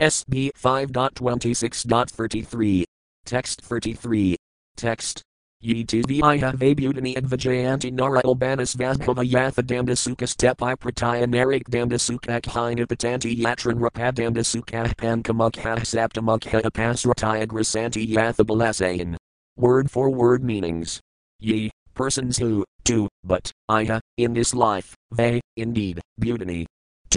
SB 5.26.33. Text 33. Text. Ye to the I have a butani and Vijayanti Nara Albanus Vasbhava Yatha Damdasuka Stepi Prataya Narik Damdasukak Hinapatanti Yatran Rapadamdasukah Pankamukha Saptamukha Apasrataya Grasanti Yatha Balasayan. Word for word meanings. Ye, persons who, do, but, Iha, in this life, they, indeed, butani,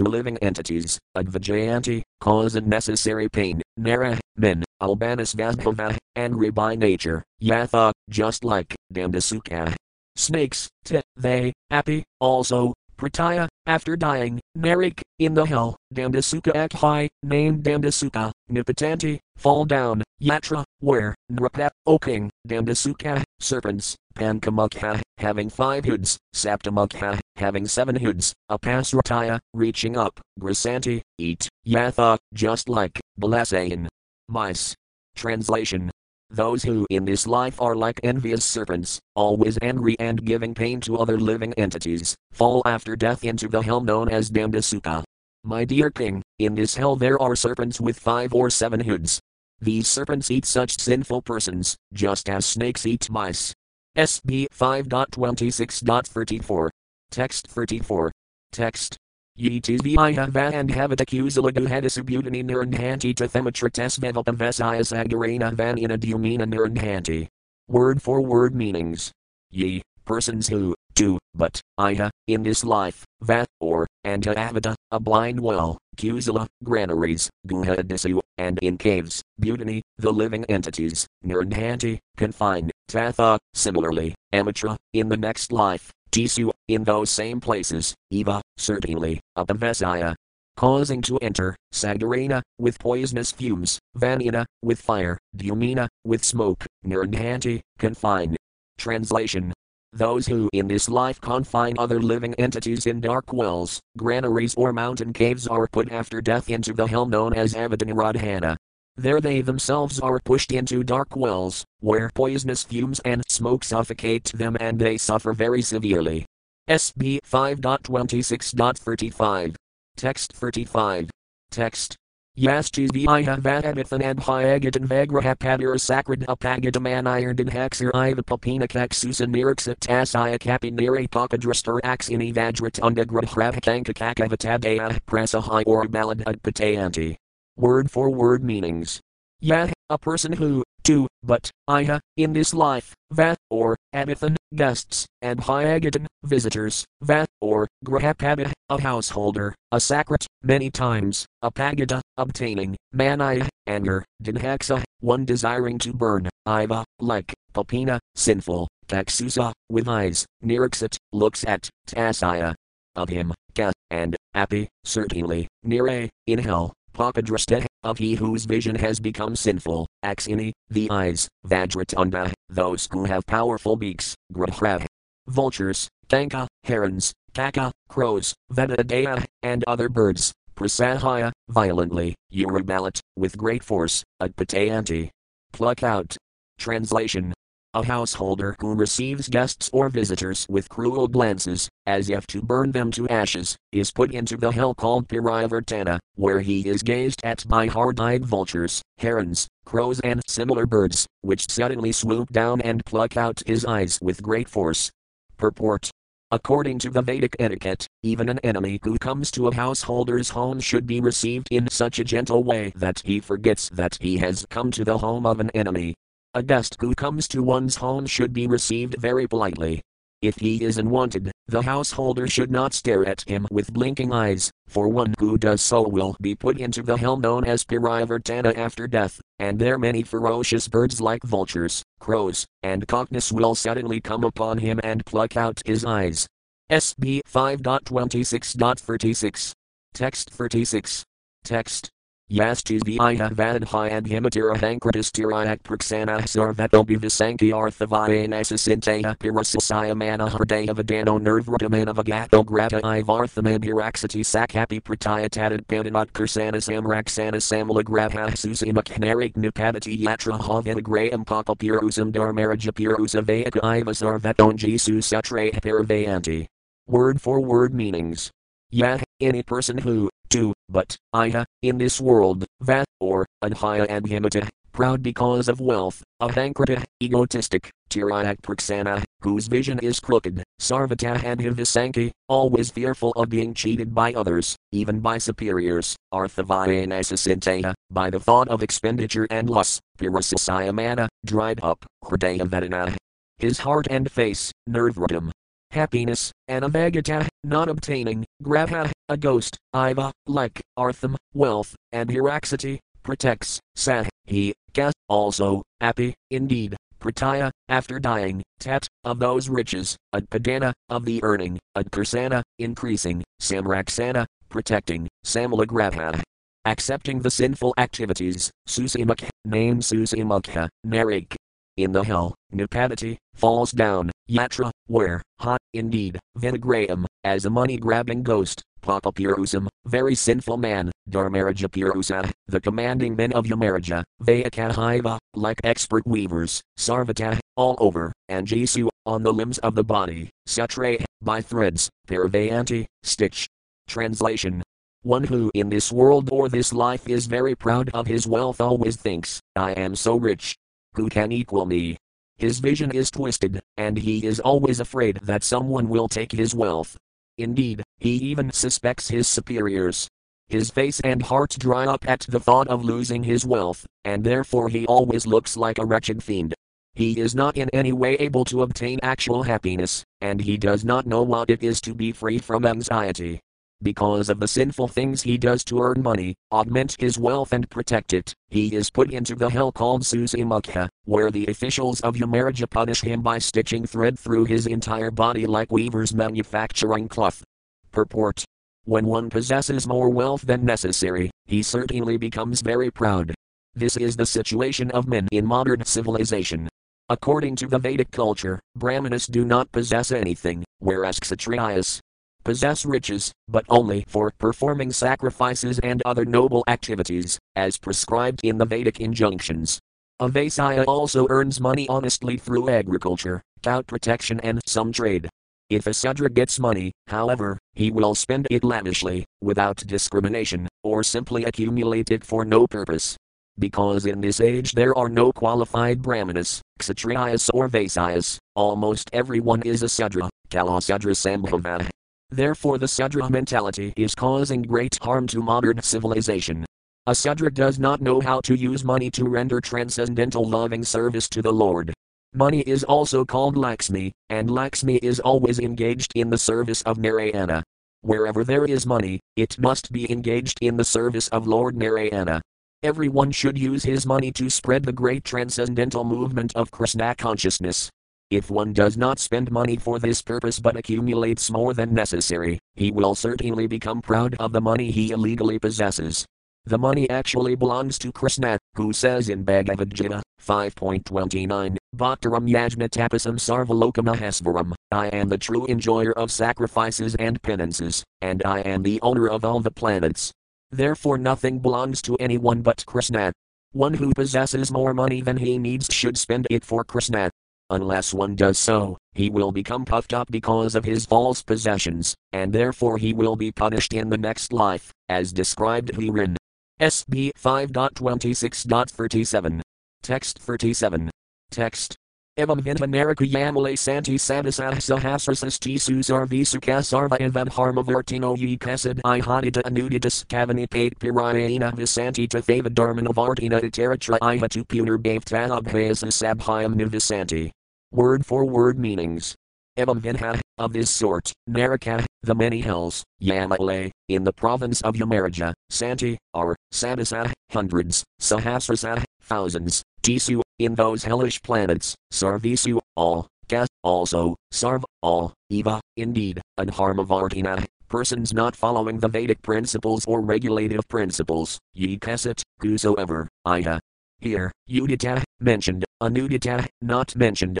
to living entities, advajayanti, cause and necessary pain, nara, men, albanus vasbhava, angry by nature, yatha, just like, damdasukha. Snakes, t, they, happy, also, prataya, after dying, narik, in the hell, damdasuka akhai, named damdasuka, nipatanti, fall down, yatra, where, nrapa, O king, damdasuka, serpents, pankamukha, having five hoods, saptamukha, having seven hoods, apasrataya, reaching up, grasanti, eat, yatha, just like, balasayan. Mice. Translation. Those who in this life are like envious serpents, always angry and giving pain to other living entities, fall after death into the hell known as Dandasuka. My dear king, in this hell there are serpents with five or seven hoods. These serpents eat such sinful persons, just as snakes eat mice. SB 5.26.34. Text 34. Text. Ye to the I have and have accusalagu hadisubutani nirnhanti to thematrites vevelpam vesias agarena van in a dumina nirnhanti. Word for word meanings. Ye, persons who, do, but, iha, in this life, vat, or, and avada, a blind well, kusala, granaries, guha and in caves, butani, the living entities, nirnhanti, confined, tatha, similarly, amatra, in the next life, tisu, in those same places, eva, certainly, upavesaya. Causing to enter, sagarena, with poisonous fumes, vanina, with fire, dumina, with smoke, nirnhanti, confined. Translation those who in this life confine other living entities in dark wells, granaries, or mountain caves are put after death into the hell known as Avatanirodhana. There they themselves are pushed into dark wells, where poisonous fumes and smoke suffocate them and they suffer very severely. SB 5.26.35. Text 35. Text. Yastis vihavahabithan abhyagatan vagrahapadir sacred apagataman irondan haxir the papina kaxusa nirixat tasaya kapi nire pakadrastar axini vajrat undagrahravakanka kakavatabaya prasahai or balad patayanti. Word for word meanings. Yah, a person who, to, but, iha, in this life, vat, or, abithan, guests, and hyagatan, visitors, vat, or, grahapada, a householder, a sacred, many times, a pagada, obtaining, manaya, anger, dinhaxa, one desiring to burn, iva, like, papina, sinful, taxusa, with eyes, nirixat, looks at, tasaya, of him, ka, and, api, certainly, nire, in hell, Papadrasta, of he whose vision has become sinful, Axini, the eyes, Vajratunda, those who have powerful beaks, Grahra, vultures, Tanka, herons, Kaka, crows, Vedadaya, and other birds, Prasahaya, violently, Urabalat, with great force, Adpatayanti. Pluck out. Translation a householder who receives guests or visitors with cruel glances, as if to burn them to ashes, is put into the hell called Paryavartana, where he is gazed at by hard eyed vultures, herons, crows, and similar birds, which suddenly swoop down and pluck out his eyes with great force. Purport According to the Vedic etiquette, even an enemy who comes to a householder's home should be received in such a gentle way that he forgets that he has come to the home of an enemy. A guest who comes to one's home should be received very politely. If he is unwanted, the householder should not stare at him with blinking eyes, for one who does so will be put into the hell known as Paryavartana after death, and there many ferocious birds like vultures, crows, and cockneys will suddenly come upon him and pluck out his eyes. SB 5.26.36. Text 36. Text. Yastis viha vadhayad himatira hankratistirayak praksana sarvatobi visanki arthavayanasasintaya pirasasaya mana hrdaya vadano nervradamana vagato grata ivarthamaniraksati sakapi pratayatadad pandanat kursanas amraksana samalagrabha susimaknarik nipadati yatra havinagraham papapirusam dharmarajapirusa vayaka ivasarvaton jesu sutre paravayanti. Word for word meanings. Yah, any person who, 2. But, Iya, uh, in this world, Vat, or, Adhya Adhimata, proud because of wealth, Ahankrita, egotistic, Tirayak Praksana, whose vision is crooked, Sarvata Adhivisanki, always fearful of being cheated by others, even by superiors, Arthavayanasasintaya, by the thought of expenditure and loss, Pirasasayamana, dried up, Hridaya Vedana. His heart and face, Nirvratam. Happiness, Anavagata, not obtaining, Graha, a ghost, Iva, like, Artham, wealth, and Hiraxity, protects, Sah, he, Ka, also, Api, indeed, Prataya, after dying, Tat, of those riches, Adpadana, of the earning, Adkarsana, increasing, Samraksana, protecting, Samalagrabha. Accepting the sinful activities, Susimukha, name Susimukha, Narik. In the hell, Nipadati, falls down, Yatra, where, hot, indeed, Vinagraham, as a money grabbing ghost, Papapirusam, very sinful man, Dharmarajapirusa, the commanding men of Yamaraja, Vayakahaiva, like expert weavers, Sarvata, all over, and Jesu, on the limbs of the body, Satre, by threads, Paravayanti, stitch. Translation one who in this world or this life is very proud of his wealth always thinks, I am so rich. Who can equal me? His vision is twisted, and he is always afraid that someone will take his wealth. Indeed, he even suspects his superiors. His face and heart dry up at the thought of losing his wealth, and therefore he always looks like a wretched fiend. He is not in any way able to obtain actual happiness, and he does not know what it is to be free from anxiety because of the sinful things he does to earn money, augment his wealth and protect it, he is put into the hell called Sucimukha, where the officials of Yamaraja punish him by stitching thread through his entire body like weavers manufacturing cloth. Purport When one possesses more wealth than necessary, he certainly becomes very proud. This is the situation of men in modern civilization. According to the Vedic culture, Brahmanas do not possess anything, whereas Kshatriyas, possess riches, but only for performing sacrifices and other noble activities, as prescribed in the Vedic injunctions. A Vaisya also earns money honestly through agriculture, cow protection, and some trade. If a Sudra gets money, however, he will spend it lavishly, without discrimination, or simply accumulate it for no purpose. Because in this age there are no qualified Brahmanas, Kshatriyas or Vaisyas, almost everyone is a Sudra, Kalasudra Sambhava, Therefore, the Sudra mentality is causing great harm to modern civilization. A Sudra does not know how to use money to render transcendental loving service to the Lord. Money is also called Lakshmi, and Lakshmi is always engaged in the service of Narayana. Wherever there is money, it must be engaged in the service of Lord Narayana. Everyone should use his money to spread the great transcendental movement of Krishna consciousness. If one does not spend money for this purpose but accumulates more than necessary, he will certainly become proud of the money he illegally possesses. The money actually belongs to Krishna, who says in Bhagavad Gita 5.29, Bhaktaram Yajna Tapasam Sarvalokam I am the true enjoyer of sacrifices and penances, and I am the owner of all the planets. Therefore, nothing belongs to anyone but Krishna. One who possesses more money than he needs should spend it for Krishna, Unless one does so, he will become puffed up because of his false possessions, and therefore he will be punished in the next life, as described herein. SB 5.26.37. Text 37. Text. Evam vintanarika yamale santi sadasah sahasrasas tisu sarvisuka sarva evam harmavartino ye kasad i hadita anuditas kavani pate pirayana visanti tathava dharmana vartina iteratra iha tu punar bhavta abhayasa sabhyam nivisanti word for word meanings. Evam Vinha, of this sort, Naraka, the many hills, Yamale, in the province of Yamaraja, Santi, are, Sadasa, hundreds, Sahasrasa, thousands, Tisu, in those hellish planets, Sarvisu, all, Ka, also, Sarv, all, Eva, indeed, and Harmavartina, persons not following the Vedic principles or regulative principles, ye Kasat, whosoever, Ida. Here, Udita, mentioned, Anudita, not mentioned,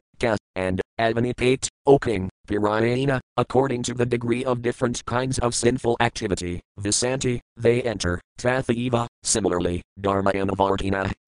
and Avanipate, O king, according to the degree of different kinds of sinful activity, Visanti, they enter, Tathaiva, similarly, Dharma and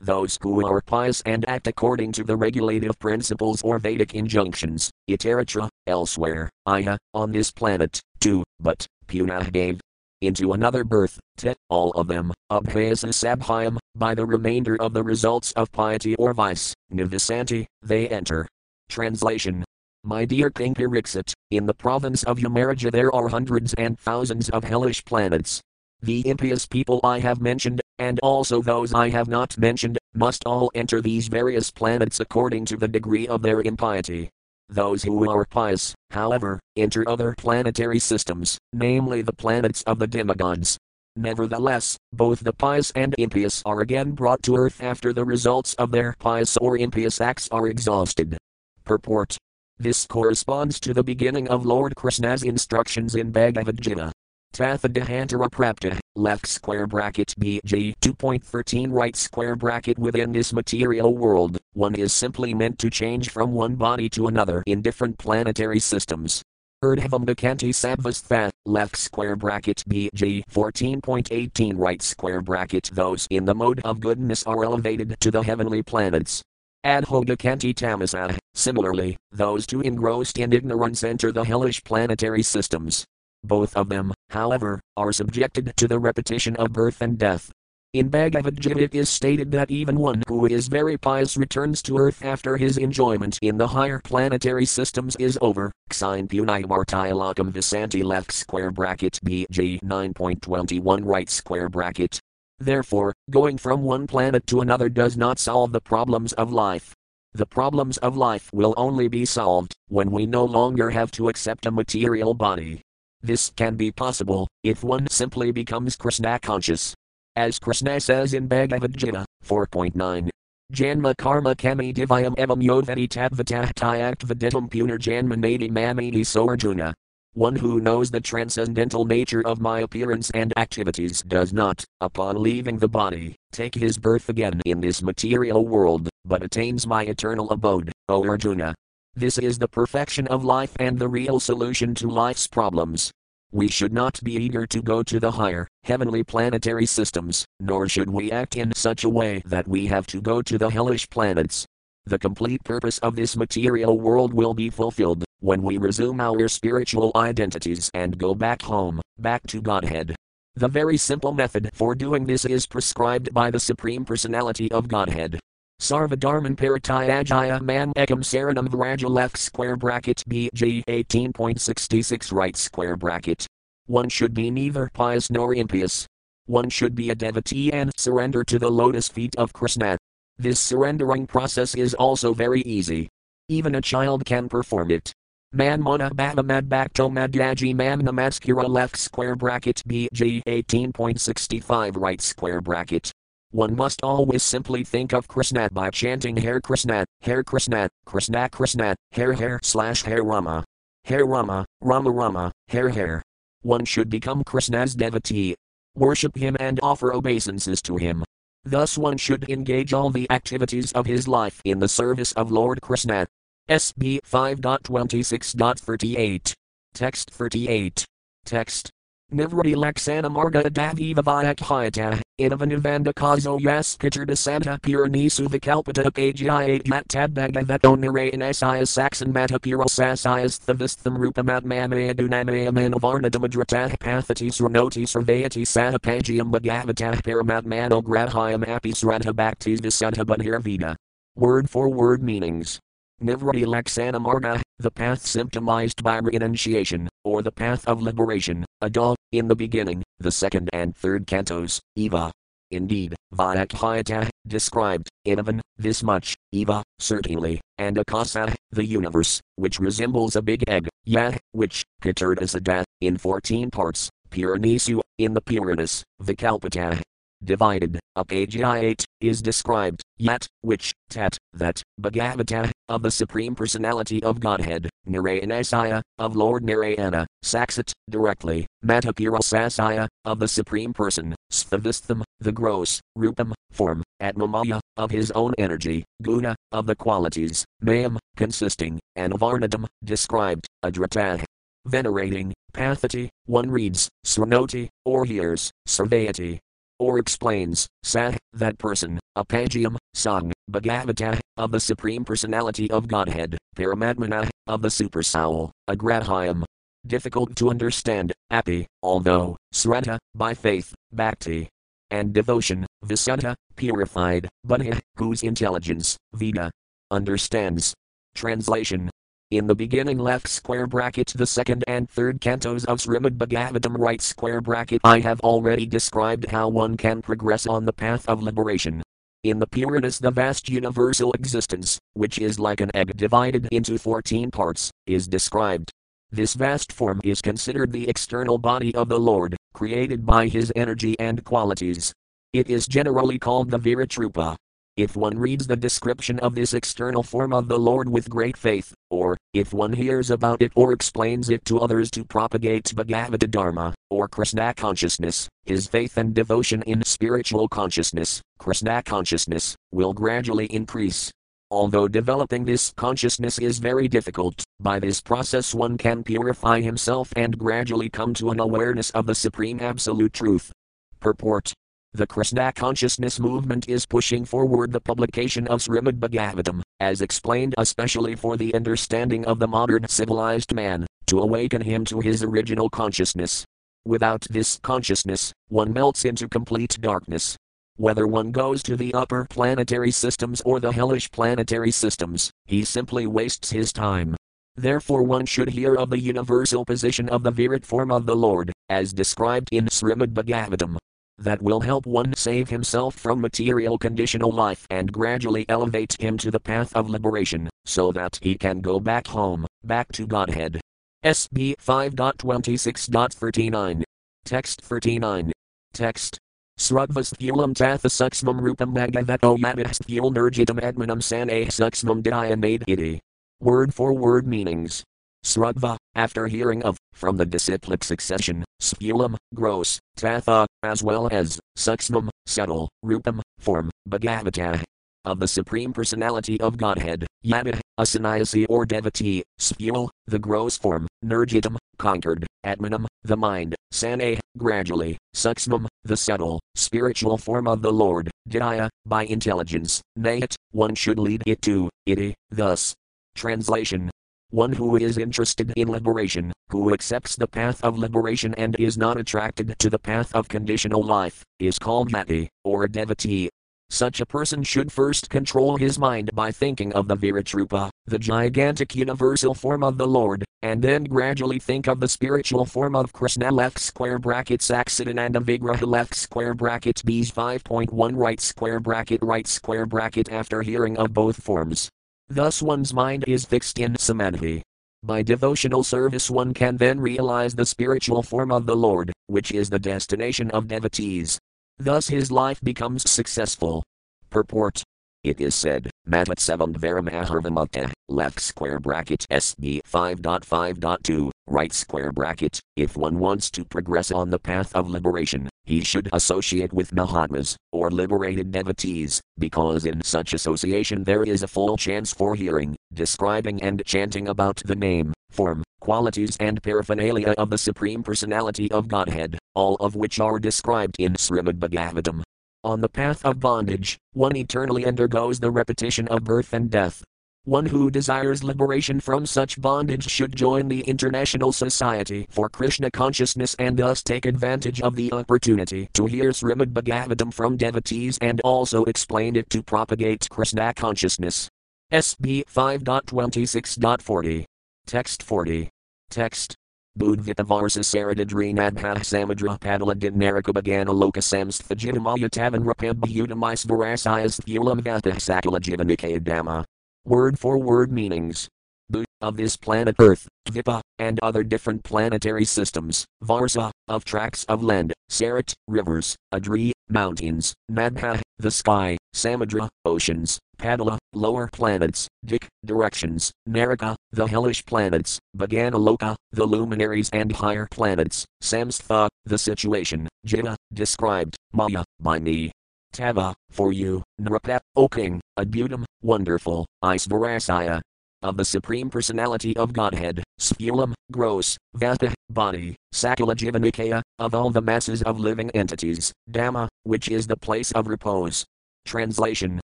those who are pious and act according to the regulative principles or Vedic injunctions, Iteratra, elsewhere, Aya, on this planet, too, but, Punah gave. into another birth, tit, all of them, abhyasa sabhyam, by the remainder of the results of piety or vice, nivisanti, they enter. Translation my dear King Pariksit, in the province of Yamaraja there are hundreds and thousands of hellish planets. The impious people I have mentioned, and also those I have not mentioned, must all enter these various planets according to the degree of their impiety. Those who are pious, however, enter other planetary systems, namely the planets of the demigods. Nevertheless, both the pious and impious are again brought to earth after the results of their pious or impious acts are exhausted. Purport this corresponds to the beginning of Lord Krishna's instructions in Bhagavad Gita. Tathadahantara prapta, left square bracket BG 2.13 right square bracket within this material world, one is simply meant to change from one body to another in different planetary systems. Erdhavam Dakanti Sabvastha, left square bracket BG 14.18 right square bracket those in the mode of goodness are elevated to the heavenly planets. Adhodakanti tamasa. Similarly, those too engrossed in ignorance enter the hellish planetary systems. Both of them, however, are subjected to the repetition of birth and death. In Bhagavad Gita it is stated that even one who is very pious returns to earth after his enjoyment in the higher planetary systems is over. Xine punai martilakam visanti left square bracket BG 9.21 right square bracket Therefore, going from one planet to another does not solve the problems of life. The problems of life will only be solved when we no longer have to accept a material body. This can be possible if one simply becomes Krishna conscious. As Krishna says in Bhagavad Gita 4.9, Janma karma kami divayam evam yodvati tatvatah tyact viditam punarjanma nadi so Arjuna. One who knows the transcendental nature of my appearance and activities does not, upon leaving the body, take his birth again in this material world, but attains my eternal abode, O Arjuna. This is the perfection of life and the real solution to life's problems. We should not be eager to go to the higher, heavenly planetary systems, nor should we act in such a way that we have to go to the hellish planets. The complete purpose of this material world will be fulfilled when we resume our spiritual identities and go back home, back to Godhead. The very simple method for doing this is prescribed by the Supreme Personality of Godhead. Sarvadharman Paritayajaya Man Ekam Saranam Viraja left square bracket BG 18.66 right square bracket. One should be neither pious nor impious. One should be a devotee and surrender to the lotus feet of Krishna. This surrendering process is also very easy. Even a child can perform it. Manmona Bhavamad Bhakto Madhyaji Mam Namaskara left square bracket BG 18.65 right square bracket. One must always simply think of Krishna by chanting Hare Krishna, Hare Krishna, Krishna Krishna, Hare Hare slash Hare Rama. Hare Rama, Rama Rama, Hare Hare. One should become Krishna's devotee. Worship him and offer obeisances to him. Thus one should engage all the activities of his life in the service of Lord Krishna. SB 5.26.38. Text 38. Text. Nivrati Laksana Marga Adaviva Vyakhayata, Inavanivanda Kazo Yaskitar Santa Puranisu Vikalpata Pagiyat Matadbhagavato Narayanasaya Saxon Matapuro Sasayas Thavistham Rupamat Mamaya Dunamaya Manavarnadamadratah Pathatis Ranoti Sarvayati Satapagiam Bhagavatah Paramat Mano Grabhayam Apis Radha Bhaktis Visanta Banhirvida. Word for word meanings. Nivrati Laksana Marga, the path symptomized by renunciation, or the path of liberation, a dog, in the beginning, the second and third cantos, Eva. Indeed, Vyakhayata, described, Inavan, this much, Eva, certainly, and Akasa, the universe, which resembles a big egg, Yah, which, Katurdasadat, in fourteen parts, Puranisu, in the Puranas, Vikalpata, divided, up. Page 8, is described, yet, which, tat, that, Bhagavata, of the Supreme Personality of Godhead, Narayanasaya, of Lord Narayana, Saksat, directly, Matapurasasaya, of the Supreme Person, Sthavistham, the gross, Rupam, form, Atmamaya, of his own energy, Guna, of the qualities, Mayam, consisting, and Varnadam, described, Adratah, venerating, pathati, one reads, sranoti, or hears, sarvayati, or explains, Sah, that person, Apagiam, Song, Bhagavata, of the Supreme Personality of Godhead, Paramatmana, of the Super Soul, Agrahayam, difficult to understand, api, although, sraddha, by faith, bhakti, and devotion, visuddha, purified, buddha, whose intelligence, veda, understands. Translation in the beginning left square bracket the second and third cantos of Srimad Bhagavatam right square bracket I have already described how one can progress on the path of liberation. In the Puranas the vast universal existence, which is like an egg divided into 14 parts, is described. This vast form is considered the external body of the Lord, created by his energy and qualities. It is generally called the Viratrupa. If one reads the description of this external form of the Lord with great faith, or, if one hears about it or explains it to others to propagate Bhagavata Dharma, or Krishna consciousness, his faith and devotion in spiritual consciousness, Krishna consciousness, will gradually increase. Although developing this consciousness is very difficult, by this process one can purify himself and gradually come to an awareness of the Supreme Absolute Truth. Purport the Krishna consciousness movement is pushing forward the publication of Srimad Bhagavatam, as explained especially for the understanding of the modern civilized man, to awaken him to his original consciousness. Without this consciousness, one melts into complete darkness. Whether one goes to the upper planetary systems or the hellish planetary systems, he simply wastes his time. Therefore, one should hear of the universal position of the Virat form of the Lord, as described in Srimad Bhagavatam, that will help one save himself from material conditional life and gradually elevate him to the path of liberation, so that he can go back home, back to Godhead. SB 5.26.39. Text 39. Text. Srugvasthulam tatha suxmam rupam bhagavato yadasthul nurjitam admanam sane suxmam didaya made iti. Word for word meanings. Srugva, after hearing of, from the disciplic succession, spulam, gross, tatha, as well as, suxmam, subtle, rupam, form, bhagavata, of the Supreme Personality of Godhead, Yada, a sannyasi or devotee, spul, the gross form, nirjitam, conquered, atmanam, the mind, sane, gradually, suxmam, the subtle, spiritual form of the Lord, didaya, by intelligence, nayat, one should lead it to, iti, thus. Translation one who is interested in liberation, who accepts the path of liberation and is not attracted to the path of conditional life, is called yati, or devotee. Such a person should first control his mind by thinking of the Viratrupa, the gigantic universal form of the Lord, and then gradually think of the spiritual form of Krishna left square brackets bracket Saksidananda Vigraha left square bracket B's 5.1 right square bracket right square bracket after hearing of both forms. Thus one's mind is fixed in samadhi. By devotional service, one can then realize the spiritual form of the Lord, which is the destination of devotees. Thus his life becomes successful. Purport it is said, Matat 7 Varamaharvamutta, left square bracket SB 5.5.2, right square bracket, if one wants to progress on the path of liberation, he should associate with Mahatmas, or liberated devotees, because in such association there is a full chance for hearing, describing, and chanting about the name, form, qualities, and paraphernalia of the Supreme Personality of Godhead, all of which are described in Srimad Bhagavatam. On the path of bondage, one eternally undergoes the repetition of birth and death. One who desires liberation from such bondage should join the International Society for Krishna Consciousness and thus take advantage of the opportunity to hear Srimad Bhagavatam from devotees and also explain it to propagate Krishna consciousness. SB 5.26.40. Text 40. Text. Budvitavarsa Saradadrinadha Samadra Padaladin Narakabagana Loka Samsthajitamaya Tavan Rapabhyutamais Varasayas Thulam Vatha Sakala Jivanikayadama. Word for word meanings. Bu, of this planet Earth, Vipa, and other different planetary systems, Varsa, of tracts of land, Sarat, rivers, Adri, mountains, Nadha, the sky, Samudra, oceans, Padala, lower planets, Dik, directions, Naraka, the hellish planets, Bhaganaloka, the luminaries and higher planets, Samstha, the situation, Jiva, described, Maya, by me. Tava, for you, Nrapa, O king, Adbutam, wonderful, Isvarasaya, of the Supreme Personality of Godhead, Spulam, gross, Vata, body, Sakala Jivanikaya, of all the masses of living entities, Dhamma, which is the place of repose. Translation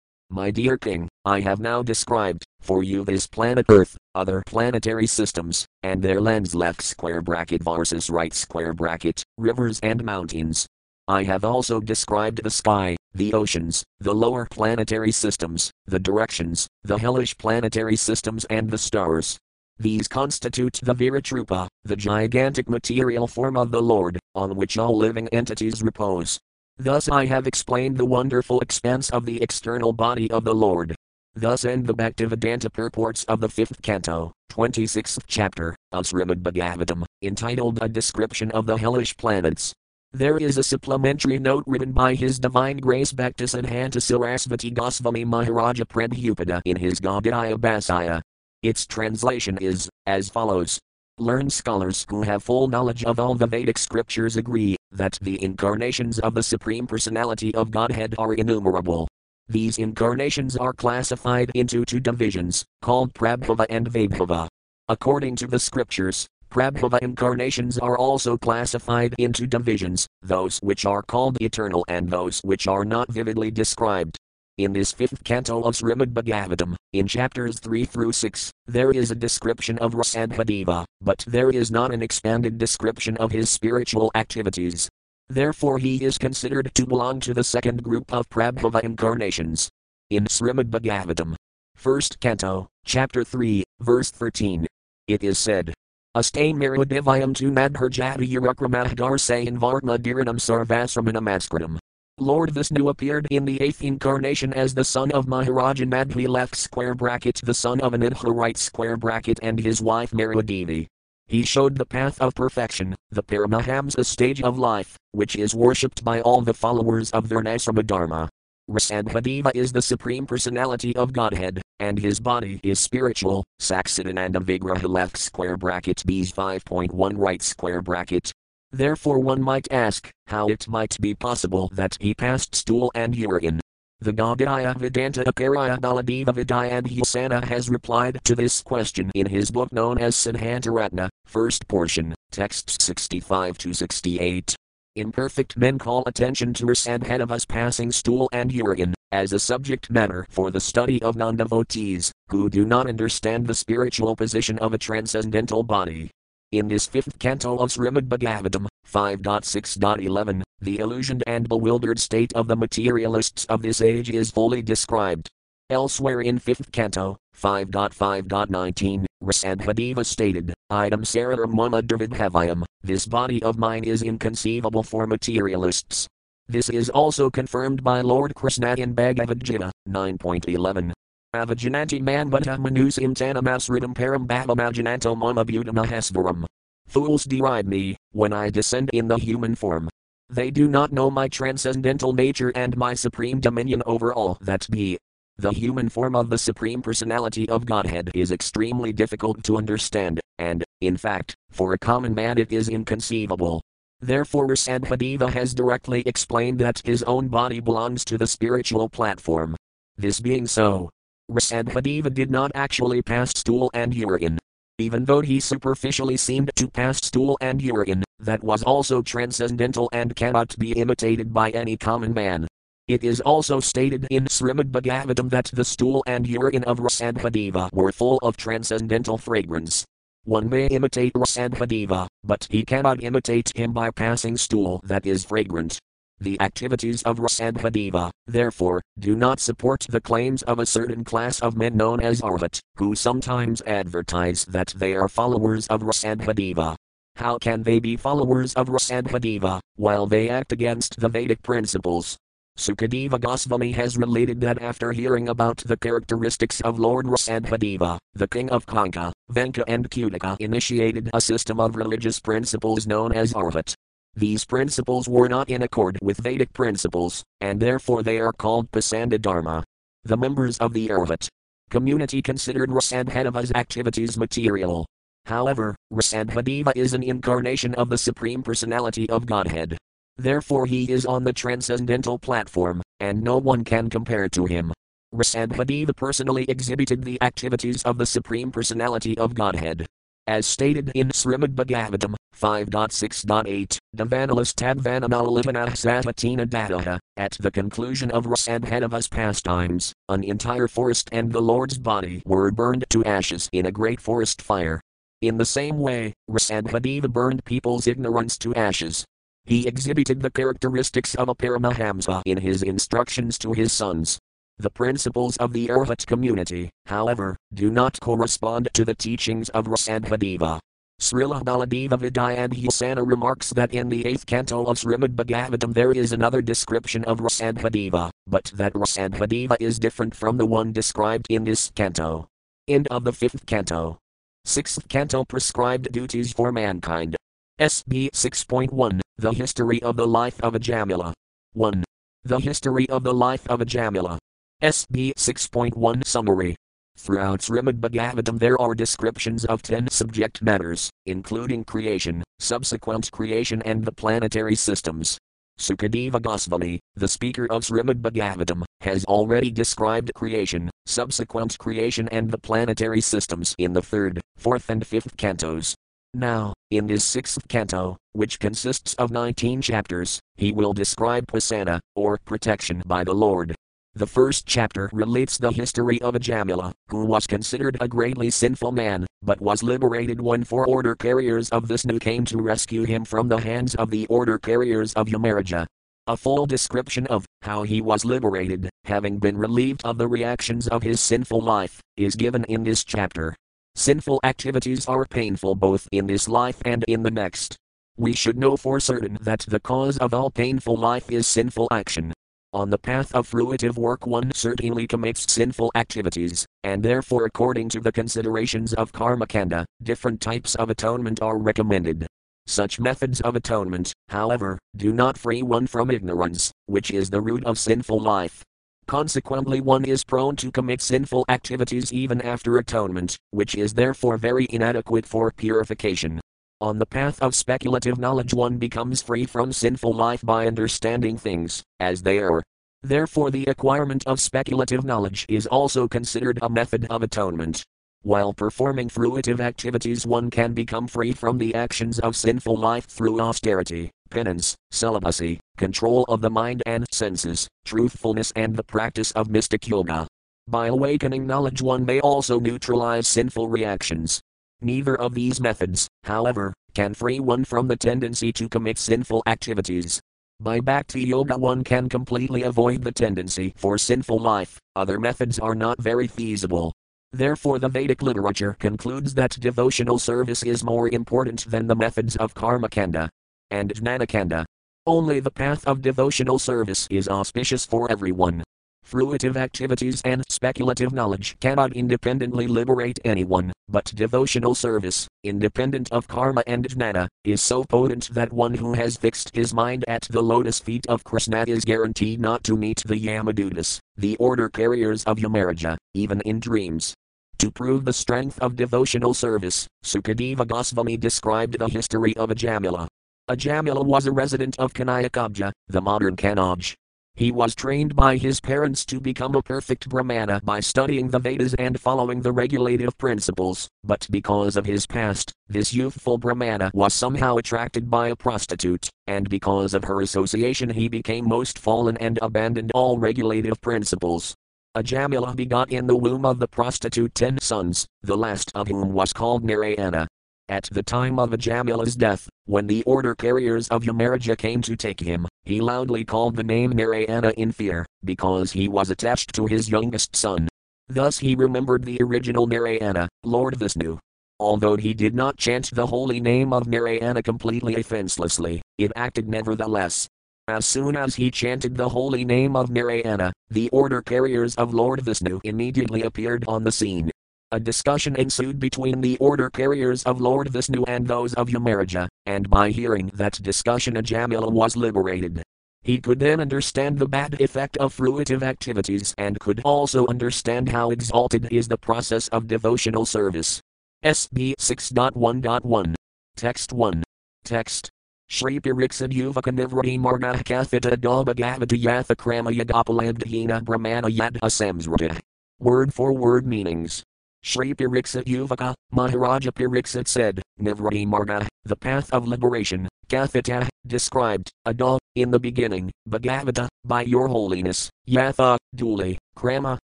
My dear King, I have now described, for you this planet Earth, other planetary systems, and their lands left square bracket versus right square bracket, rivers and mountains. I have also described the sky, the oceans, the lower planetary systems, the directions, the hellish planetary systems, and the stars. These constitute the Viratrupa, the gigantic material form of the Lord, on which all living entities repose. Thus I have explained the wonderful expanse of the external body of the Lord. Thus end the Bhaktivedanta purports of the fifth canto, 26th chapter, of Srimad Bhagavatam, entitled A Description of the Hellish Planets. There is a supplementary note written by His Divine Grace Bhaktisiddhanta Sarasvati Goswami Maharaja Prabhupada in his Gaudiya Bhasya. Its translation is as follows. Learned scholars who have full knowledge of all the Vedic scriptures agree that the incarnations of the Supreme Personality of Godhead are innumerable. These incarnations are classified into two divisions, called Prabhava and Vaibhava. According to the scriptures, Prabhava incarnations are also classified into divisions, those which are called eternal and those which are not vividly described. In this fifth canto of Srimad Bhagavatam, in chapters 3 through 6, there is a description of Rasadhadeva, but there is not an expanded description of his spiritual activities. Therefore, he is considered to belong to the second group of Prabhava incarnations. In Srimad Bhagavatam, first canto, chapter 3, verse 13, it is said, Astain Maradivayam tu madhurjati Urakramahgar sayan Vartma Dhiranam Sarvasramanamaskritam. Lord Vishnu appeared in the eighth incarnation as the son of Maharaja Madhvi left square bracket the son of Anidha right square bracket and his wife Merudevi. He showed the path of perfection, the Paramahamsa stage of life, which is worshipped by all the followers of Varnasrama Dharma. Rasadhadeva is the Supreme Personality of Godhead, and his body is spiritual. Saksidananda Vigraha left square bracket B's 5.1 right square bracket. Therefore, one might ask how it might be possible that he passed stool and urine. The Gaudiya Vedanta Acarya Baladeva Vidyabhusana has replied to this question in his book known as Siddhantaratna, first portion, texts 65 to 68. Imperfect men call attention to Rasadhanava's passing stool and urine as a subject matter for the study of non devotees who do not understand the spiritual position of a transcendental body. In this fifth canto of Srimad Bhagavatam, 5.6.11, the illusioned and bewildered state of the materialists of this age is fully described. Elsewhere in 5th canto, 5.5.19, Rasadhadeva stated, Idam sararam mama dravidhavayam, this body of mine is inconceivable for materialists. This is also confirmed by Lord Krishna in Bhagavad Gita, 9.11. Avajananti manbata manusim tanamasridam param bhavamajananto mama bhutamahasvaram. Fools deride me, when I descend in the human form. They do not know my transcendental nature and my supreme dominion over all that be. The human form of the Supreme Personality of Godhead is extremely difficult to understand, and, in fact, for a common man it is inconceivable. Therefore, Rasadhadeva has directly explained that his own body belongs to the spiritual platform. This being so, Rasadhadeva did not actually pass stool and urine. Even though he superficially seemed to pass stool and urine, that was also transcendental and cannot be imitated by any common man. It is also stated in Srimad Bhagavatam that the stool and urine of Rasadhadeva were full of transcendental fragrance. One may imitate Rasadhadeva, but he cannot imitate him by passing stool that is fragrant. The activities of Rasadhadeva, therefore, do not support the claims of a certain class of men known as Arhat, who sometimes advertise that they are followers of Rasadhadeva. How can they be followers of Rasadhadeva, while they act against the Vedic principles? Sukadeva Goswami has related that after hearing about the characteristics of Lord Rasadhadeva, the king of Kanka, Venka and Kudaka initiated a system of religious principles known as Arhat. These principles were not in accord with Vedic principles, and therefore they are called Pasanda Dharma. The members of the Arhat community considered Rasadhadeva's activities material. However, Rasadhadeva is an incarnation of the Supreme Personality of Godhead. Therefore, he is on the transcendental platform, and no one can compare to him. Rasadhadeva personally exhibited the activities of the Supreme Personality of Godhead. As stated in Srimad Bhagavatam 5.6.8, Devanalis Tadvananalivanah Savatina Dataha, at the conclusion of Rasadhadeva's pastimes, an entire forest and the Lord's body were burned to ashes in a great forest fire. In the same way, Rasambhadeva burned people's ignorance to ashes. He exhibited the characteristics of a Paramahamsa in his instructions to his sons. The principles of the Arhat community, however, do not correspond to the teachings of Rasambhadeva. Srila Baladeva Vidyabhusana remarks that in the eighth canto of Srimad Bhagavatam there is another description of Rasambhadeva, but that Rasambhadeva is different from the one described in this canto. End of the fifth canto. Sixth canto prescribed duties for mankind. SB 6.1 The History of the Life of Ajamila. 1. The History of the Life of Ajamila. SB 6.1 Summary. Throughout Srimad Bhagavatam there are descriptions of ten subject matters, including creation, subsequent creation and the planetary systems. Sukadeva Goswami, the speaker of Srimad Bhagavatam, has already described creation, subsequent creation and the planetary systems in the third, fourth and fifth cantos. Now, in his sixth canto, which consists of 19 chapters, he will describe Pasana, or protection by the Lord. The first chapter relates the history of Ajamila, who was considered a greatly sinful man, but was liberated when four order carriers of Vishnu came to rescue him from the hands of the order carriers of Yamaraja. A full description of how he was liberated, having been relieved of the reactions of his sinful life, is given in this chapter. Sinful activities are painful both in this life and in the next. We should know for certain that the cause of all painful life is sinful action. On the path of fruitive work, one certainly commits sinful activities, and therefore, according to the considerations of Karmakanda, different types of atonement are recommended. Such methods of atonement, however, do not free one from ignorance, which is the root of sinful life. Consequently, one is prone to commit sinful activities even after atonement, which is therefore very inadequate for purification. On the path of speculative knowledge, one becomes free from sinful life by understanding things as they are. Therefore, the acquirement of speculative knowledge is also considered a method of atonement. While performing fruitive activities, one can become free from the actions of sinful life through austerity, penance, celibacy, control of the mind and senses, truthfulness, and the practice of mystic yoga. By awakening knowledge, one may also neutralize sinful reactions, Neither of these methods, however, can free one from the tendency to commit sinful activities. By Bhakti Yoga, one can completely avoid the tendency for sinful life, other methods are not very feasible. Therefore, the Vedic literature concludes that devotional service is more important than the methods of Karmakanda and Jnanakanda. Only the path of devotional service is auspicious for everyone. Fruitive activities and speculative knowledge cannot independently liberate anyone, but devotional service, independent of karma and jnana, is so potent that one who has fixed his mind at the lotus feet of Krishna is guaranteed not to meet the Yamadutas, the order carriers of Yamaraja, even in dreams. To prove the strength of devotional service, Sukadeva Goswami described the history of Ajamila. Ajamila was a resident of Kanyakubja, the modern Kanauj, he was trained by his parents to become a perfect Brahmana by studying the Vedas and following the regulative principles, but because of his past, this youthful Brahmana was somehow attracted by a prostitute, and because of her association he became most fallen and abandoned all regulative principles. Ajamila begot in the womb of the prostitute ten sons, the last of whom was called Narayana. At the time of Ajamila's death, when the order carriers of Yamaraja came to take him, he loudly called the name Narayana in fear, because he was attached to his youngest son. Thus he remembered the original Narayana, Lord Vishnu. Although he did not chant the holy name of Narayana completely offenselessly, it acted nevertheless. As soon as he chanted the holy name of Narayana, the order carriers of Lord Vishnu immediately appeared on the scene. A discussion ensued between the order carriers of Lord Vishnu and those of Yamaraja, and by hearing that discussion Ajamila was liberated. He could then understand the bad effect of fruitive activities and could also understand how exalted is the process of devotional service. SB 6.1.1. Text 1. Text. Shri Piriksid Yuvaka Nivrati Marga Kathita Dalba Gavata Yatha Krama Yadapalandhina Brahmana Yadha Samsrita. Word for word meanings. Shri Pariksit Yuvaka, Maharaja Pariksit said, Nivrati Marga, the path of liberation, Kathita, described, Adal, in the beginning, Bhagavata, by your holiness, Yatha, duly, Krama,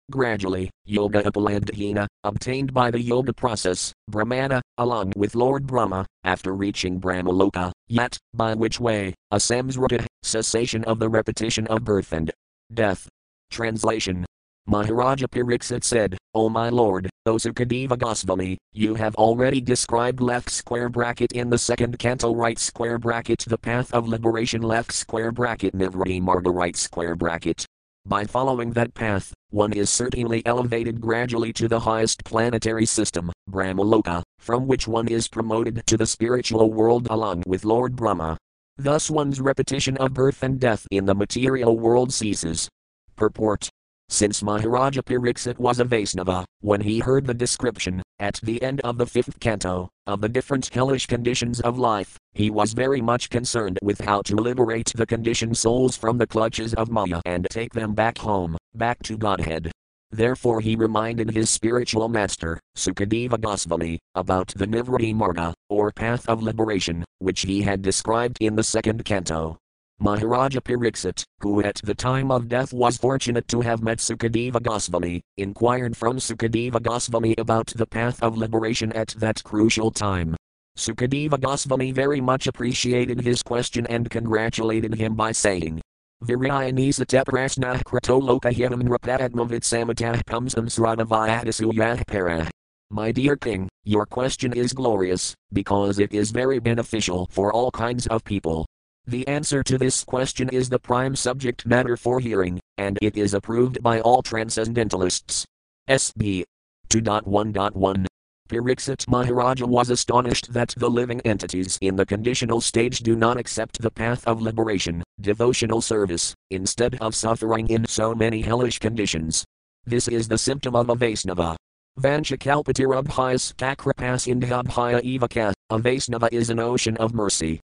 gradually, Yoga Upalandhina, obtained by the yoga process, Brahmana, along with Lord Brahma, after reaching Brahmaloka, yet, by which way, a samsrata, cessation of the repetition of birth and death. Translation Maharaja Pariksit said, O my lord, O Sukadeva Goswami, you have already described left square bracket in the second canto right square bracket the path of liberation left square bracket Nivritti Marga right square bracket. By following that path, one is certainly elevated gradually to the highest planetary system, Brahmaloka, from which one is promoted to the spiritual world along with Lord Brahma. Thus one's repetition of birth and death in the material world ceases. Purport since Maharaja Pariksit was a Vaisnava, when he heard the description, at the end of the fifth canto, of the different hellish conditions of life, he was very much concerned with how to liberate the conditioned souls from the clutches of Maya and take them back home, back to Godhead. Therefore he reminded his spiritual master, Sukadeva Goswami, about the Nivritti Marga, or path of liberation, which he had described in the second canto. Maharaja Pariksit, who at the time of death was fortunate to have met Sukadeva Goswami, inquired from Sukadeva Goswami about the path of liberation at that crucial time. Sukadeva Goswami very much appreciated his question and congratulated him by saying, Viryanisate prasnah krato lokahyanam rapadmavit samatah pumsam sradavayadasuyah para. My dear king, your question is glorious, because it is very beneficial for all kinds of people. The answer to this question is the prime subject matter for hearing, and it is approved by all transcendentalists. SB 2.1.1 Pariksit Maharaja was astonished that the living entities in the conditional stage do not accept the path of liberation, devotional service, instead of suffering in so many hellish conditions. This is the symptom of a Vaisnava. Vanchakalpatirabhyas takrapas indhabhya evaka, a Vaisnava is an ocean of mercy,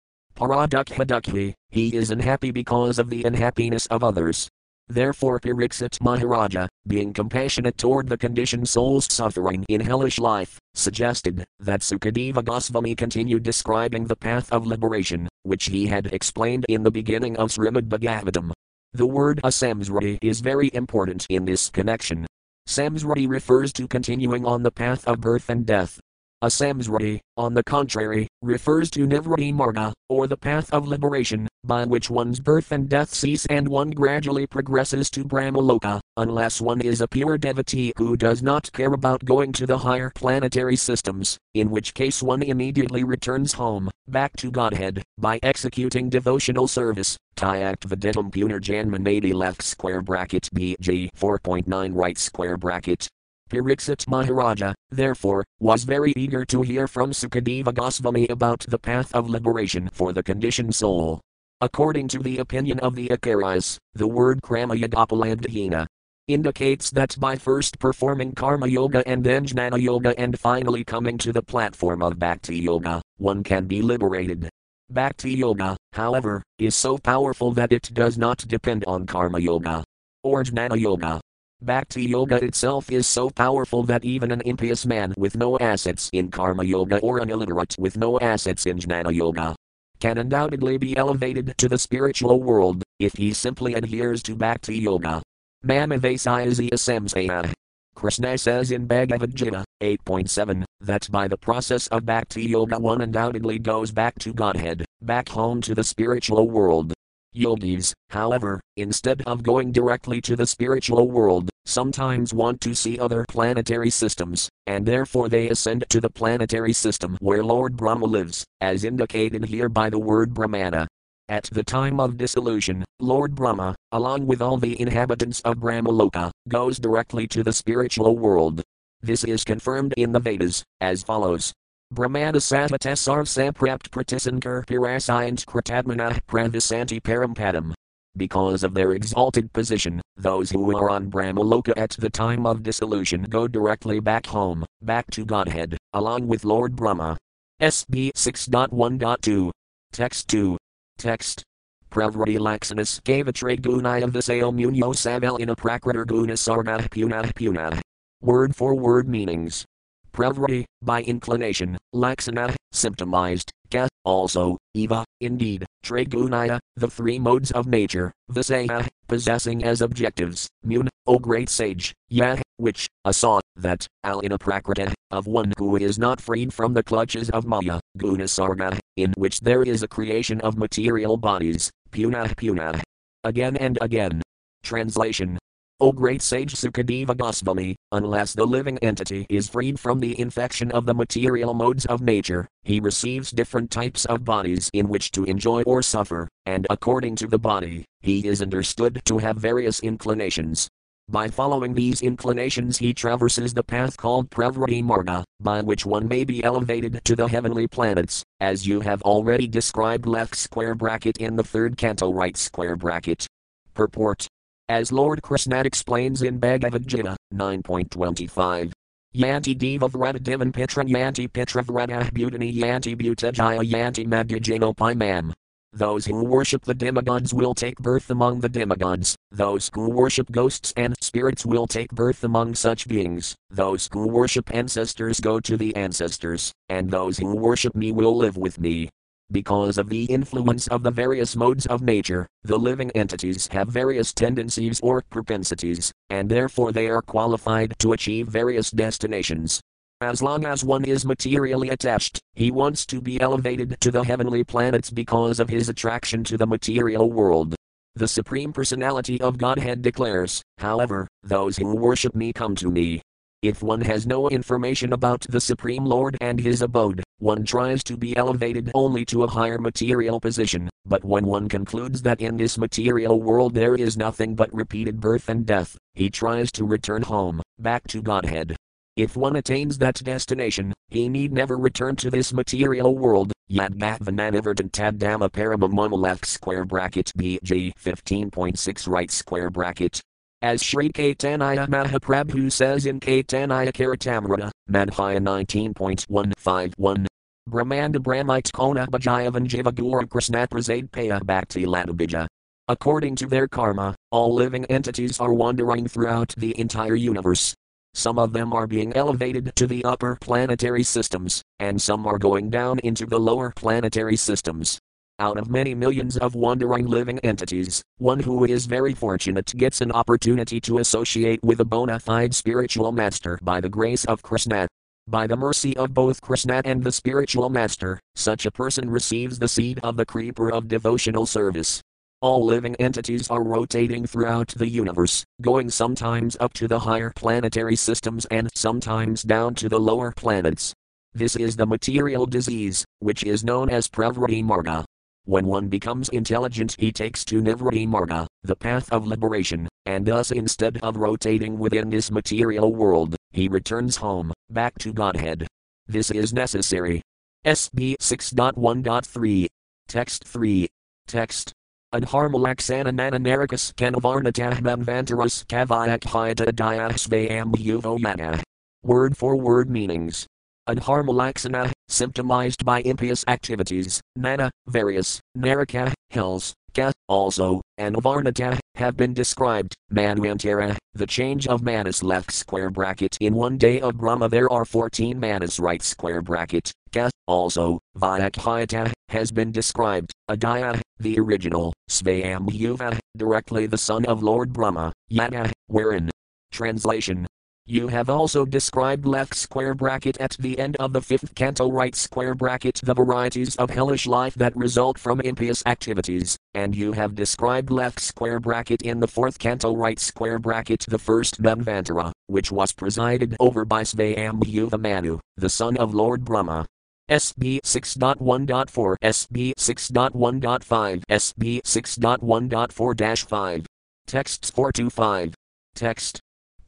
Paradukha he is unhappy because of the unhappiness of others. Therefore Pariksit Maharaja, being compassionate toward the conditioned souls suffering in hellish life, suggested that Sukadeva Goswami continued describing the path of liberation, which he had explained in the beginning of Srimad Bhagavatam. The word asamsrati is very important in this connection. Samsrati refers to continuing on the path of birth and death, a samsrati, on the contrary, refers to nivritti marga, or the path of liberation, by which one's birth and death cease and one gradually progresses to Brahmaloka, unless one is a pure devotee who does not care about going to the higher planetary systems, in which case one immediately returns home, back to Godhead, by executing devotional service. Tyact Vedetum Punarjanmanadi left square bracket BG 4.9 right square bracket Pariksit Maharaja, therefore, was very eager to hear from Sukadeva Goswami about the path of liberation for the conditioned soul. According to the opinion of the Acharyas, the word Kramayadapalandhina indicates that by first performing Karma Yoga and then Jnana Yoga and finally coming to the platform of Bhakti Yoga, one can be liberated. Bhakti Yoga, however, is so powerful that it does not depend on Karma Yoga or Jnana Yoga. Bhakti Yoga itself is so powerful that even an impious man with no assets in Karma Yoga or an illiterate with no assets in Jnana Yoga can undoubtedly be elevated to the spiritual world if he simply adheres to Bhakti Yoga. Mamavasyazi Asamsaya. Krishna says in Bhagavad Gita 8.7 that by the process of Bhakti Yoga one undoubtedly goes back to Godhead, back home to the spiritual world. Yogis, however, instead of going directly to the spiritual world, sometimes want to see other planetary systems, and therefore they ascend to the planetary system where Lord Brahma lives, as indicated here by the word Brahmana. At the time of dissolution, Lord Brahma, along with all the inhabitants of Brahmaloka, goes directly to the spiritual world. This is confirmed in the Vedas, as follows Brahmanasatmatasar samprapt pratisankar pirasayant kratadmana pravisanti parampadam. Because of their exalted position, those who are on Brahmaloka at the time of dissolution go directly back home, back to Godhead, along with Lord Brahma. SB 6.1.2. Text 2. Text. Pravrati Laxanus trade gunaya visayo munyo saval in a prakratar guna sarna puna puna. Word for word meanings. Pravrati, by inclination, laksana, symptomized, Ka, also, Eva, indeed, Tragunaya, the three modes of nature, Visaya, possessing as objectives, Mun, O great sage, Yah, which, a saw, that, Alina Prakrita, of one who is not freed from the clutches of Maya, Gunasarga, in which there is a creation of material bodies, Puna Puna. Again and again. Translation O great sage Sukadeva Goswami, unless the living entity is freed from the infection of the material modes of nature, he receives different types of bodies in which to enjoy or suffer, and according to the body, he is understood to have various inclinations. By following these inclinations, he traverses the path called Pravrati Marga, by which one may be elevated to the heavenly planets, as you have already described left square bracket in the third canto right square bracket. Purport as Lord Krishna explains in Bhagavad Gita 9.25. Yanti Deva Vrata Divan Pitra Yanti Pitra Bhutani Yanti Bhutajaya Yanti Madhyajano Pimam. Those who worship the demigods will take birth among the demigods, those who worship ghosts and spirits will take birth among such beings, those who worship ancestors go to the ancestors, and those who worship me will live with me. Because of the influence of the various modes of nature, the living entities have various tendencies or propensities, and therefore they are qualified to achieve various destinations. As long as one is materially attached, he wants to be elevated to the heavenly planets because of his attraction to the material world. The Supreme Personality of Godhead declares, however, those who worship me come to me, if one has no information about the Supreme Lord and his abode, one tries to be elevated only to a higher material position, but when one concludes that in this material world there is nothing but repeated birth and death, he tries to return home, back to Godhead. If one attains that destination, he need never return to this material world. Yad Bhavananivartan Tad Dhamma square bracket BG 15.6 right square bracket as Sri Caitanya Mahaprabhu says in Caitanya Charitamrita, Madhya 19.151. Brahmanda Brahmite Kona Bajayavan Jiva Guru Krishna Prasad Paya Bhakti Ladabija. According to their karma, all living entities are wandering throughout the entire universe. Some of them are being elevated to the upper planetary systems, and some are going down into the lower planetary systems. Out of many millions of wandering living entities, one who is very fortunate gets an opportunity to associate with a bona fide spiritual master by the grace of Krishna. By the mercy of both Krishna and the spiritual master, such a person receives the seed of the creeper of devotional service. All living entities are rotating throughout the universe, going sometimes up to the higher planetary systems and sometimes down to the lower planets. This is the material disease, which is known as Pravrati Marga. When one becomes intelligent, he takes to Nivrati Marga, the path of liberation, and thus instead of rotating within this material world, he returns home, back to Godhead. This is necessary. SB 6.1.3. Text 3. Text. Adharmalaksana nananarikas kanavarnatahmam vantaras kavayak hyata diasvayam yuvoyana. Word for word meanings. Adharmalaksana, symptomized by impious activities, nana, various, naraka, hills, ka, also, and avarnata, have been described, manvantara, the change of manas left square bracket. In one day of Brahma there are 14 manas right square bracket, ka, also, Vyakhayata, has been described, Adaya, the original, Svayambhuva, directly the son of Lord Brahma, Yada, wherein. Translation you have also described left square bracket at the end of the fifth canto right square bracket the varieties of hellish life that result from impious activities, and you have described left square bracket in the fourth canto right square bracket the first Manvantara, which was presided over by Svayambhuva Manu, the son of Lord Brahma. SB 6.1.4 SB 6.1.5 SB 6.1.4 5. Texts 425. Text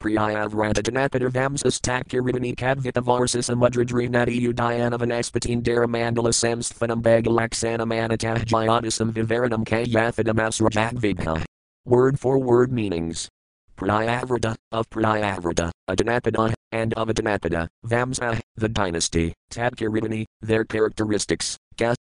Priyavratadanapatavamsas takirivani kadvitavarsis amudradrinati udayanavanaspatin daramandala samsthanam bagalaksana manatahjayadasam vivaranam kayathadamasrajagvibha. Word for word meanings. Priyavrata, of Priyavrata, Adanapada, and of Adanapada, Vamsa, the dynasty, Tadkirivani, their characteristics,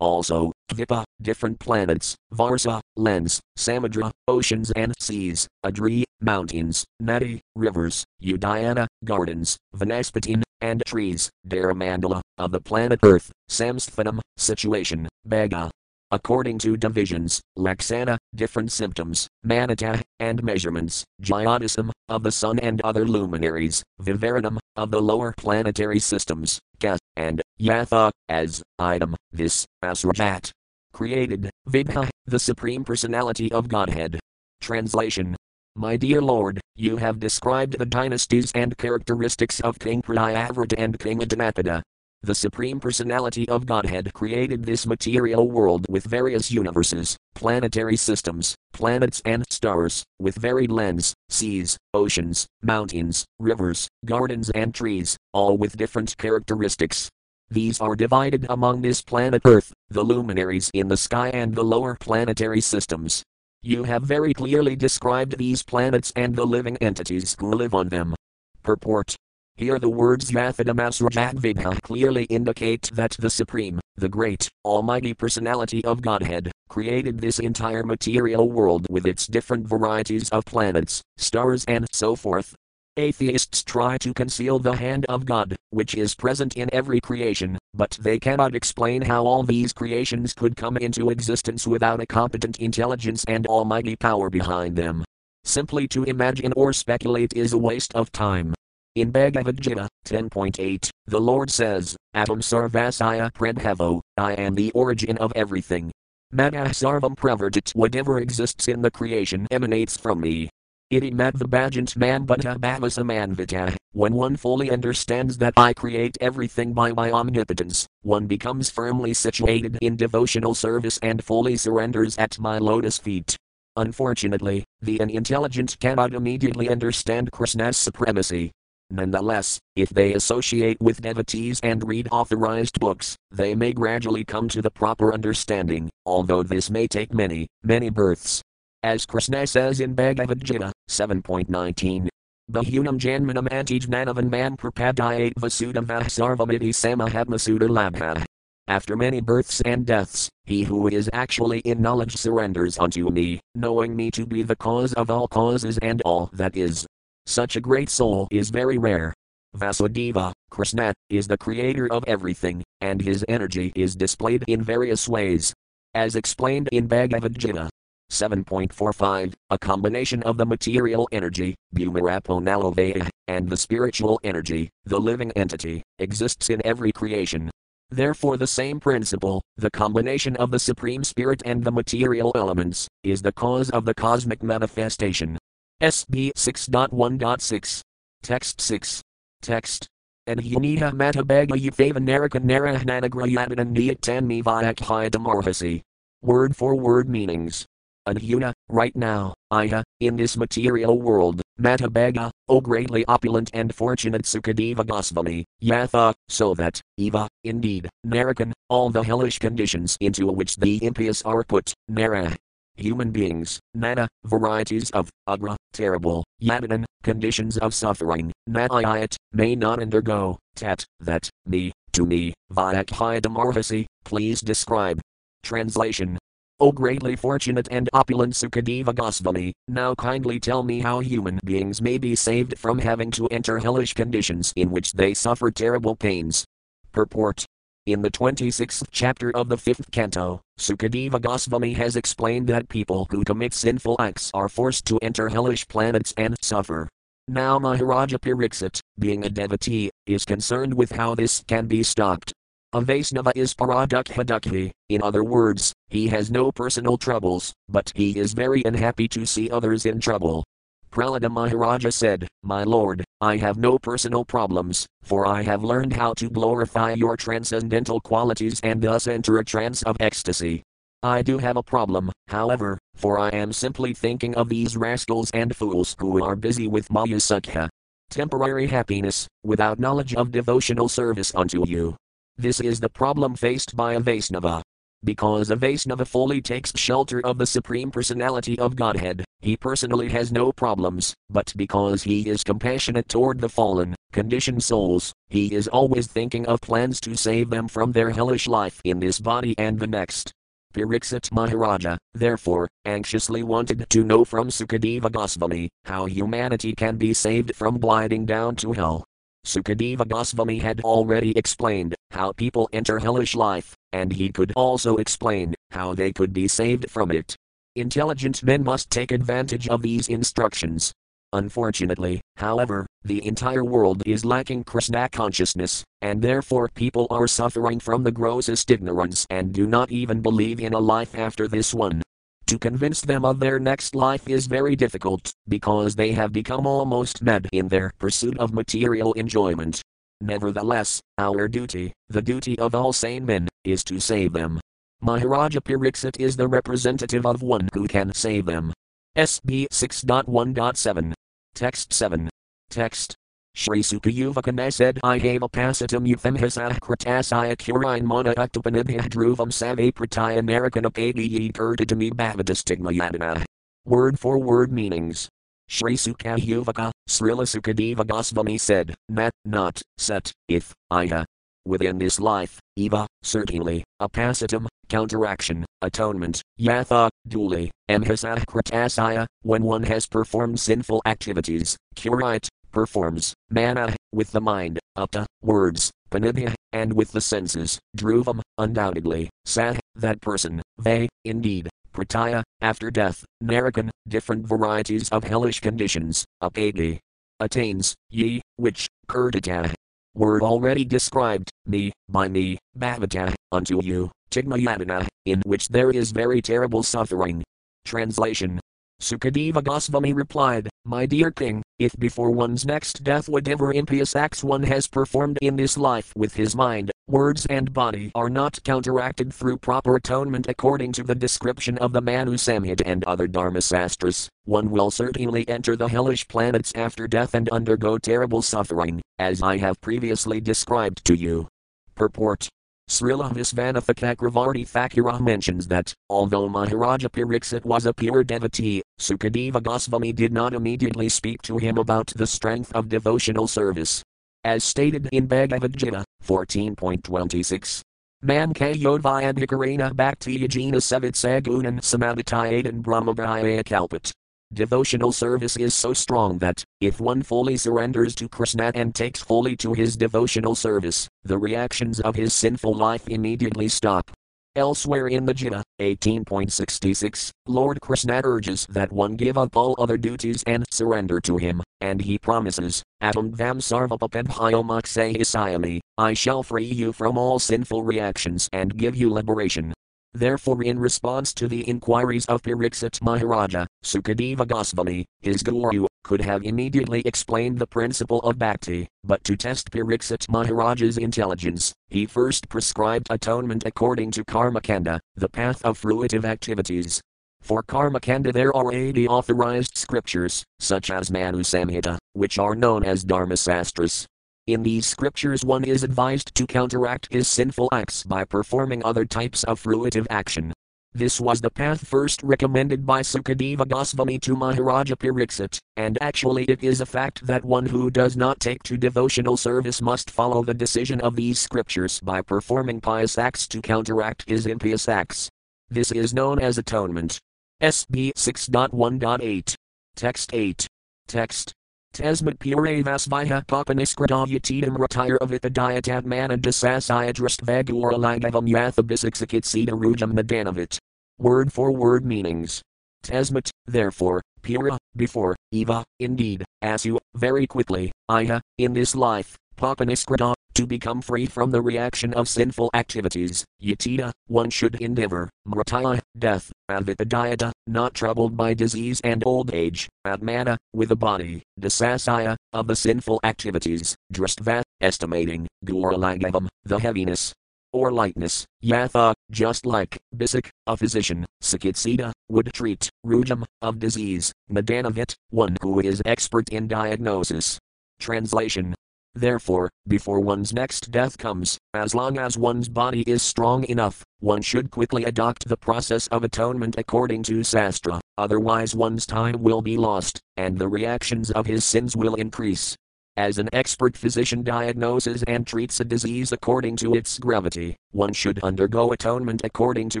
Also, Vipa, different planets, Varsa, lens, Samudra, oceans and seas, Adri, mountains, Nadi, rivers, Udayana, gardens, Vanaspatin, and trees, Dharamandala, of the planet Earth, Samsthanam, situation, Bhaga. According to divisions, Laksana, different symptoms, Manata, and measurements, Jyotism, of the sun and other luminaries, Vivaranam, of the lower planetary systems, Ka, and Yatha, as, item, this, Asrajat. Created, Vibha, the Supreme Personality of Godhead. Translation my dear Lord, you have described the dynasties and characteristics of King Priyavrata and King Adanapada. The Supreme Personality of Godhead created this material world with various universes, planetary systems, planets and stars, with varied lands, seas, oceans, mountains, rivers, gardens, and trees, all with different characteristics. These are divided among this planet Earth, the luminaries in the sky, and the lower planetary systems. You have very clearly described these planets and the living entities who live on them. Purport here the words Yathadamasrajadvibha clearly indicate that the Supreme, the Great, Almighty Personality of Godhead, created this entire material world with its different varieties of planets, stars, and so forth. Atheists try to conceal the hand of God, which is present in every creation, but they cannot explain how all these creations could come into existence without a competent intelligence and almighty power behind them. Simply to imagine or speculate is a waste of time. In Bhagavad Gita 10.8, the Lord says, Atam sarvasaya prabhavo, I am the origin of everything. Madah sarvam whatever exists in the creation emanates from me. Iti madvabhajant man bhava bhavasamanvita. When one fully understands that I create everything by my omnipotence, one becomes firmly situated in devotional service and fully surrenders at my lotus feet. Unfortunately, the unintelligent cannot immediately understand Krishna's supremacy. Nonetheless, if they associate with devotees and read authorized books, they may gradually come to the proper understanding, although this may take many, many births. As Krishna says in Bhagavad Gita 7.19, Bahunam Janmanam Antijnanavan Man Prapadayate Vasudavah Sarvamiti Samahatmasuda Labha. After many births and deaths, he who is actually in knowledge surrenders unto me, knowing me to be the cause of all causes and all that is. Such a great soul is very rare. Vasudeva, Krishna, is the creator of everything, and his energy is displayed in various ways. As explained in Bhagavad Gita 7.45, a combination of the material energy, Bhumaraponalovaya, and the spiritual energy, the living entity, exists in every creation. Therefore, the same principle, the combination of the Supreme Spirit and the material elements, is the cause of the cosmic manifestation. SB 6.1.6. Text 6. Text. And Yuniha Matabaga Yufava Naraka Narahnanagrayadanan Niyatanmi Vyakhayadamarhasi. Word for word meanings. Anhuna, right now, Iya, in this material world, Matabaga, O greatly opulent and fortunate Sukadeva Goswami, Yatha, so that, Eva, indeed, Narakan, all the hellish conditions into which the impious are put, Nara. Human beings, Nana, varieties of, Agra, terrible, Yadanan, conditions of suffering, Nayayat, may not undergo, Tat, that, me, to me, Vyakhayadamarhasi, please describe. Translation O greatly fortunate and opulent Sukadeva Goswami, now kindly tell me how human beings may be saved from having to enter hellish conditions in which they suffer terrible pains. Purport in the 26th chapter of the 5th canto, Sukadeva Goswami has explained that people who commit sinful acts are forced to enter hellish planets and suffer. Now Maharaja Pariksit, being a devotee, is concerned with how this can be stopped. A Vaisnava is paradukha in other words, he has no personal troubles, but he is very unhappy to see others in trouble. Prahlada Maharaja said, My lord, I have no personal problems, for I have learned how to glorify your transcendental qualities and thus enter a trance of ecstasy. I do have a problem, however, for I am simply thinking of these rascals and fools who are busy with Maya Sukha. Temporary happiness, without knowledge of devotional service unto you. This is the problem faced by a Vaisnava. Because a Vaisnava fully takes shelter of the Supreme Personality of Godhead, he personally has no problems, but because he is compassionate toward the fallen, conditioned souls, he is always thinking of plans to save them from their hellish life in this body and the next. Pariksit Maharaja, therefore, anxiously wanted to know from Sukadeva Goswami how humanity can be saved from gliding down to hell. Sukadeva Goswami had already explained how people enter hellish life, and he could also explain how they could be saved from it. Intelligent men must take advantage of these instructions. Unfortunately, however, the entire world is lacking Krishna consciousness, and therefore people are suffering from the grossest ignorance and do not even believe in a life after this one. To convince them of their next life is very difficult, because they have become almost mad in their pursuit of material enjoyment. Nevertheless, our duty, the duty of all sane men, is to save them. Maharaja Pariksit is the representative of one who can save them. SB 6.1.7. Text 7. Text. Shri Sukayuvakana said I have a apasitam euthemhisah kritasaya kurine mana uktapanibhya dhruvam save prataya narakanapadi kurtadami bhavadastigma yadana. Word for word meanings. Shri Sukayuvaka, Srila Sukadeva Goswami said, Nat, not, set, if, iha. Uh, within this life, eva, certainly, apasitam, counteraction, atonement, yatha, duly, amhasa kritasaya, uh, when one has performed sinful activities, curite, performs, mana, with the mind, upta, words, panibhya, and with the senses, dhruvam, undoubtedly, sah, that person, they, indeed, prataya, after death, narakan, different varieties of hellish conditions, apadi, attains, ye, which, kurdata, word already described, me, by me, bhavata, unto you, tigmayadana, in which there is very terrible suffering. Translation Sukadeva Goswami replied, My dear king, if before one's next death whatever impious acts one has performed in this life with his mind, words and body are not counteracted through proper atonement according to the description of the Manu Samhita and other Dharmasastras, one will certainly enter the hellish planets after death and undergo terrible suffering, as I have previously described to you. Purport Srila Visvanatha Chakravarti Thakura mentions that, although Maharaja Pariksit was a pure devotee, Sukadeva Goswami did not immediately speak to him about the strength of devotional service. As stated in Bhagavad Gita 14.26. Man kayodhyadhikarena bhakti yajina savitsagunan samadhitayadan brahmabhaya kalpat. Devotional service is so strong that, if one fully surrenders to Krishna and takes fully to his devotional service, the reactions of his sinful life immediately stop. Elsewhere in the Gita, 18.66, Lord Krishna urges that one give up all other duties and surrender to him, and he promises, Atam vam sarvapapedhyomaksayasayami, I shall free you from all sinful reactions and give you liberation. Therefore, in response to the inquiries of Pariksit Maharaja, Sukadeva Goswami, his guru, could have immediately explained the principle of bhakti, but to test Pariksit Maharaja's intelligence, he first prescribed atonement according to Karmakanda, the path of fruitive activities. For Karmakanda there are 80 authorized scriptures, such as Manu Samhita, which are known as Dharmasastras, in these scriptures, one is advised to counteract his sinful acts by performing other types of fruitive action. This was the path first recommended by Sukadeva Goswami to Maharaja Pariksit, and actually it is a fact that one who does not take to devotional service must follow the decision of these scriptures by performing pious acts to counteract his impious acts. This is known as atonement. SB 6.1.8. Text 8. Text Tesmat pure vasvaya papaniskradayatidam retire of it the diatatmana dasasayadrast vaguralagavam yathabisiksakitsida rujam madanavit. Word for word meanings. Tesmat, therefore, pura, before, eva, indeed, asu, very quickly, iha, in this life, papaniskrada, to become free from the reaction of sinful activities, yatita, one should endeavor, mrataya, death, avipadayata, not troubled by disease and old age, atmana, with a body, dasasaya, of the sinful activities, drastva, estimating, guralagavam, the heaviness, or lightness, yatha, just like, bisik, a physician, sakitsita, would treat, rujam, of disease, madanavit, one who is expert in diagnosis. Translation Therefore, before one's next death comes, as long as one's body is strong enough, one should quickly adopt the process of atonement according to Sastra, otherwise one's time will be lost, and the reactions of his sins will increase. As an expert physician diagnoses and treats a disease according to its gravity, one should undergo atonement according to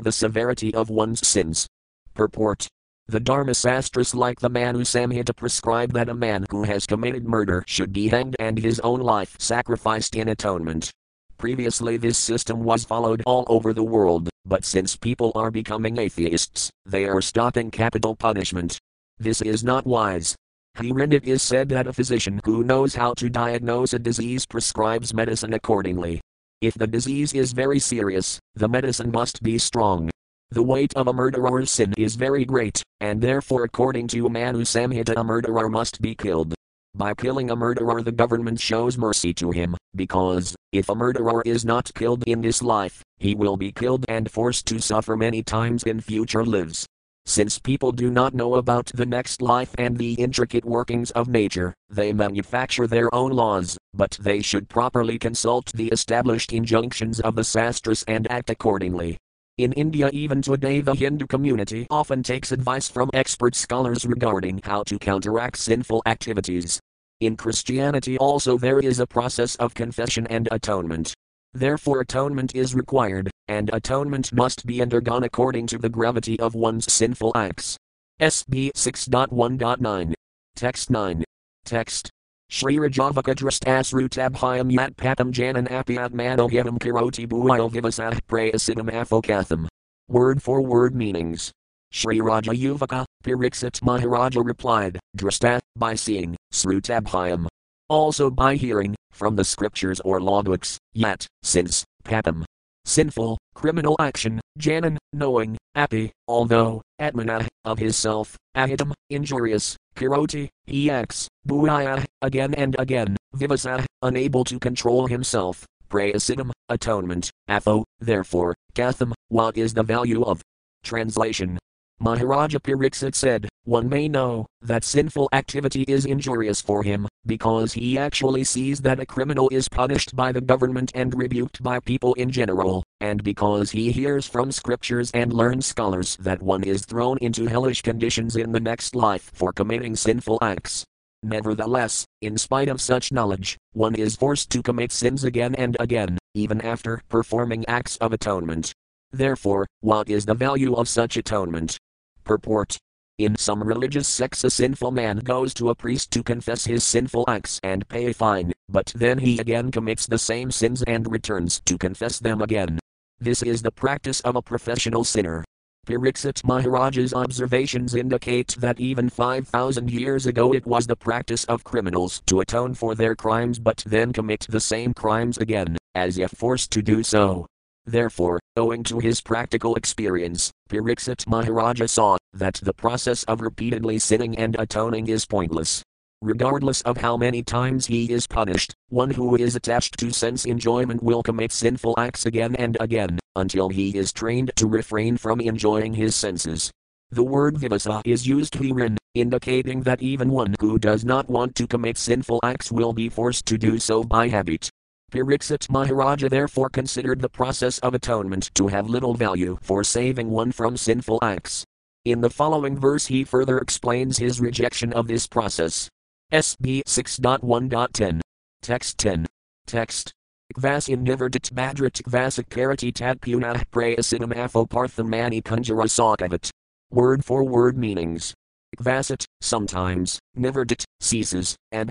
the severity of one's sins. Purport The Dharma Sastras, like the Manu Samhita, prescribe that a man who has committed murder should be hanged and his own life sacrificed in atonement. Previously, this system was followed all over the world, but since people are becoming atheists, they are stopping capital punishment. This is not wise. Herein it is said that a physician who knows how to diagnose a disease prescribes medicine accordingly. If the disease is very serious, the medicine must be strong. The weight of a murderer's sin is very great, and therefore, according to Manu Samhita, a murderer must be killed. By killing a murderer, the government shows mercy to him, because, if a murderer is not killed in this life, he will be killed and forced to suffer many times in future lives. Since people do not know about the next life and the intricate workings of nature, they manufacture their own laws, but they should properly consult the established injunctions of the sastras and act accordingly. In India, even today, the Hindu community often takes advice from expert scholars regarding how to counteract sinful activities. In Christianity, also, there is a process of confession and atonement. Therefore, atonement is required, and atonement must be undergone according to the gravity of one's sinful acts. SB 6.1.9. Text 9. Text. Shri Rajavaka drastasrutabhyam yat patam janan apyat manohyam kiroti bhuyo vivasah prayasitam afokatham. Word for word meanings. Shri Raja Yuvaka, Pariksit Maharaja replied, Drasta, by seeing, Srutabhyam. Also by hearing, from the scriptures or logbooks, yet, since, papam, sinful, criminal action, janan, knowing, api, although, atmana, of his self, ahitam, injurious, kiroti, ex, buaya, again and again, vivasa, unable to control himself, prayasitam, atonement, atho, therefore, katham, what is the value of? Translation Maharaja Pariksit said, One may know that sinful activity is injurious for him, because he actually sees that a criminal is punished by the government and rebuked by people in general, and because he hears from scriptures and learned scholars that one is thrown into hellish conditions in the next life for committing sinful acts. Nevertheless, in spite of such knowledge, one is forced to commit sins again and again, even after performing acts of atonement. Therefore, what is the value of such atonement? Purport in some religious sects, a sinful man goes to a priest to confess his sinful acts and pay a fine, but then he again commits the same sins and returns to confess them again. This is the practice of a professional sinner. Pariksit Maharaja's observations indicate that even 5,000 years ago it was the practice of criminals to atone for their crimes but then commit the same crimes again, as if forced to do so. Therefore, owing to his practical experience, Pariksit Maharaja saw that the process of repeatedly sinning and atoning is pointless. Regardless of how many times he is punished, one who is attached to sense enjoyment will commit sinful acts again and again, until he is trained to refrain from enjoying his senses. The word vivasa is used herein, indicating that even one who does not want to commit sinful acts will be forced to do so by habit. Pariksit Maharaja therefore considered the process of atonement to have little value for saving one from sinful acts. In the following verse, he further explains his rejection of this process. SB 6.1.10. Text 10. Text. Kvasin niverdit badrit kvasik karati tadpunah prayasitam aphopartham mani kunjara sakavat. Word for word meanings. Kvasit, sometimes, niverdit, ceases, and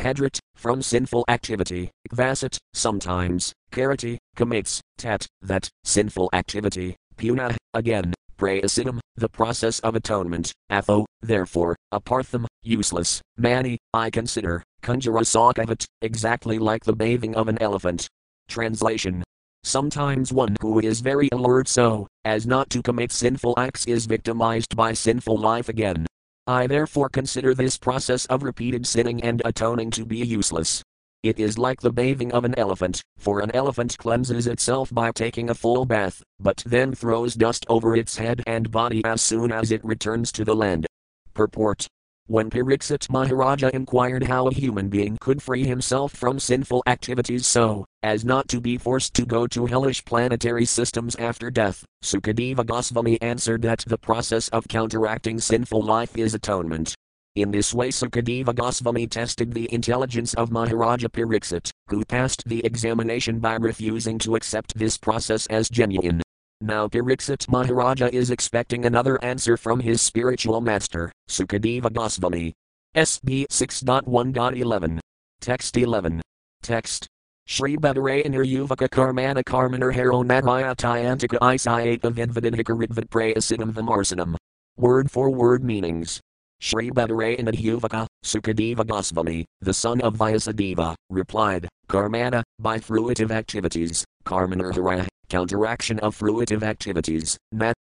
from sinful activity. Kvasit, sometimes, karati, commits, tat, that, sinful activity. Puna, again, prayasitam, the process of atonement. Atho, therefore, apartham, useless. Mani, I consider, kunjara sakavat, exactly like the bathing of an elephant. Translation Sometimes one who is very alert so as not to commit sinful acts is victimized by sinful life again. I therefore consider this process of repeated sinning and atoning to be useless. It is like the bathing of an elephant, for an elephant cleanses itself by taking a full bath, but then throws dust over its head and body as soon as it returns to the land. Purport when Pariksit Maharaja inquired how a human being could free himself from sinful activities so as not to be forced to go to hellish planetary systems after death, Sukadeva Goswami answered that the process of counteracting sinful life is atonement. In this way, Sukadeva Goswami tested the intelligence of Maharaja Pariksit, who passed the examination by refusing to accept this process as genuine. Now Pariksit Maharaja is expecting another answer from his spiritual master, Sukadeva Goswami. SB 6.1.11. Text 11. Text. Shri Badarayanar Yuvaka Karmana Karmanar Haro Narayatantika Isayata Vidvidinhikaritvat Prayasitam Vimarsanam. Word for word meanings. Shri Badarayana Yuvaka, Sukadeva Goswami, the son of Vyasadeva, replied, Karmana, by fruitive activities, Karmanarhara, counteraction of fruitive activities,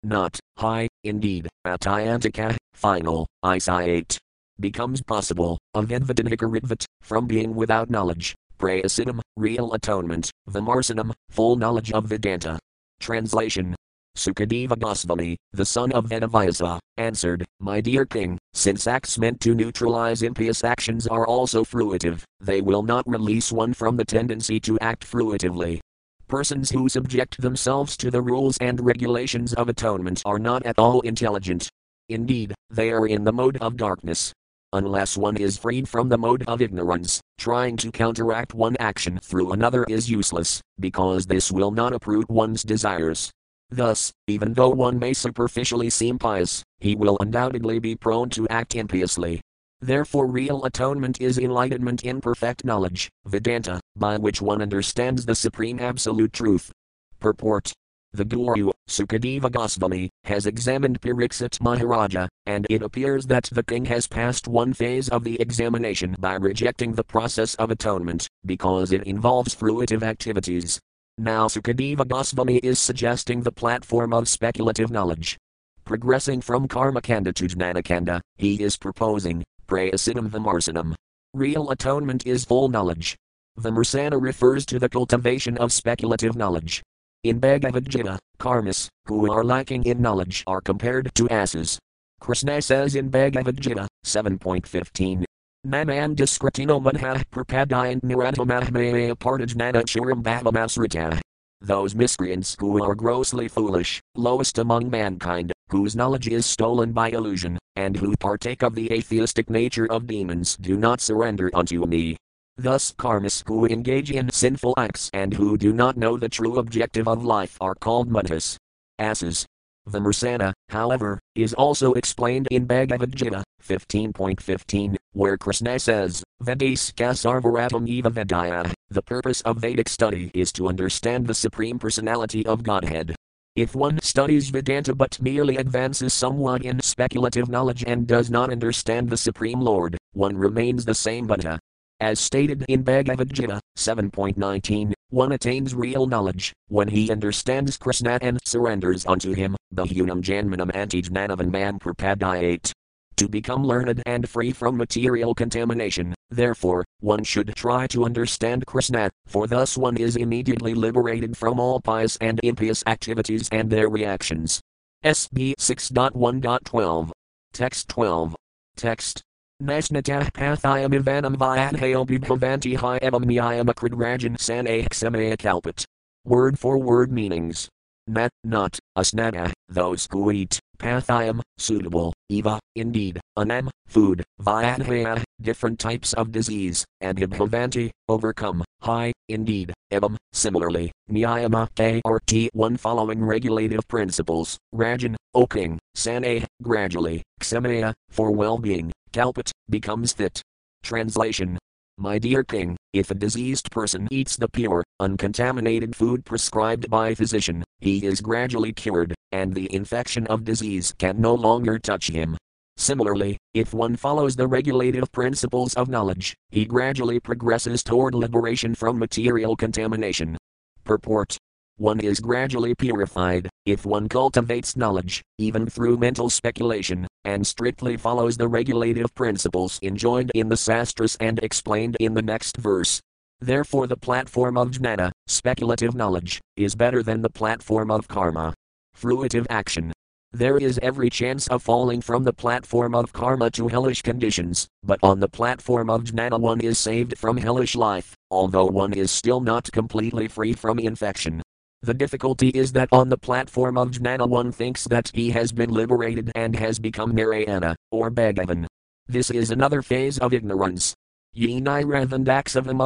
not, high, indeed, atayantika, final, isayate. Becomes possible, avidvadinhikaritvat, from being without knowledge, Prayasitam, real atonement, Vimarsanam, full knowledge of Vedanta. Translation. Sukadeva Goswami, the son of Vedavyasa, answered, My dear king, since acts meant to neutralize impious actions are also fruitive, they will not release one from the tendency to act fruitively. Persons who subject themselves to the rules and regulations of atonement are not at all intelligent. Indeed, they are in the mode of darkness, unless one is freed from the mode of ignorance, trying to counteract one action through another is useless, because this will not uproot one's desires. Thus, even though one may superficially seem pious, he will undoubtedly be prone to act impiously. Therefore, real atonement is enlightenment in perfect knowledge, Vedanta, by which one understands the supreme absolute truth. Purport the Guru, Sukadeva Goswami, has examined Pariksit Maharaja, and it appears that the king has passed one phase of the examination by rejecting the process of atonement, because it involves fruitive activities. Now Sukadeva Goswami is suggesting the platform of speculative knowledge. Progressing from Karmakanda to Jnanakanda, he is proposing, Prayasitam Vimarsanam. Real atonement is full knowledge. Vimarsana refers to the cultivation of speculative knowledge. In Bhagavad Gita, karmas, who are lacking in knowledge, are compared to asses. Krishna says in Bhagavad Gita 7.15. Naman diskritino manha prapadayan niratamahmaya partijnana churam bhavamasrita. Those miscreants who are grossly foolish, lowest among mankind, whose knowledge is stolen by illusion, and who partake of the atheistic nature of demons do not surrender unto me. Thus, karmas who engage in sinful acts and who do not know the true objective of life are called mudhas, asses. Vimarsana, however, is also explained in Bhagavad Gita 15.15, where Krishna says, Vedaska sarvaratam eva vedaya. The purpose of Vedic study is to understand the Supreme Personality of Godhead. If one studies Vedanta but merely advances somewhat in speculative knowledge and does not understand the Supreme Lord, one remains the same mudha, as stated in Bhagavad Gita 7.19, one attains real knowledge when he understands Krishna and surrenders unto him, Bahunam Janmanam Antijnanavan Man Prapadayate. To become learned and free from material contamination, therefore, one should try to understand Krishna, for thus one is immediately liberated from all pious and impious activities and their reactions. SB 6.1.12. Text 12. Text Nasnatah pathayam ivanam vyadhayo bibhavanti hi evam niyamakradrajan sanah samaya kalpat. Word for word meanings. Nat, not, asnana, those who eat, pathayam, suitable, eva, indeed, anam, food, vyadhaya, different types of disease, and ibhavanti, overcome, hi, indeed, evam, similarly, niyama, a or t, one following regulative principles, rajan, o king, sanah, gradually, ksamaya, for well-being, kalpat, becomes fit. Translation My dear king, if a diseased person eats the pure, uncontaminated food prescribed by physician, he is gradually cured, and the infection of disease can no longer touch him. Similarly, if one follows the regulative principles of knowledge, he gradually progresses toward liberation from material contamination. Purport one is gradually purified, if one cultivates knowledge, even through mental speculation, and strictly follows the regulative principles enjoined in the sastras and explained in the next verse. Therefore, the platform of jnana, speculative knowledge, is better than the platform of karma, fruitive action. There is every chance of falling from the platform of karma to hellish conditions, but on the platform of jnana one is saved from hellish life, although one is still not completely free from infection. The difficulty is that on the platform of Jnana one thinks that he has been liberated and has become Narayana, or Bhagavan. This is another phase of ignorance. Ye nirathandaksavam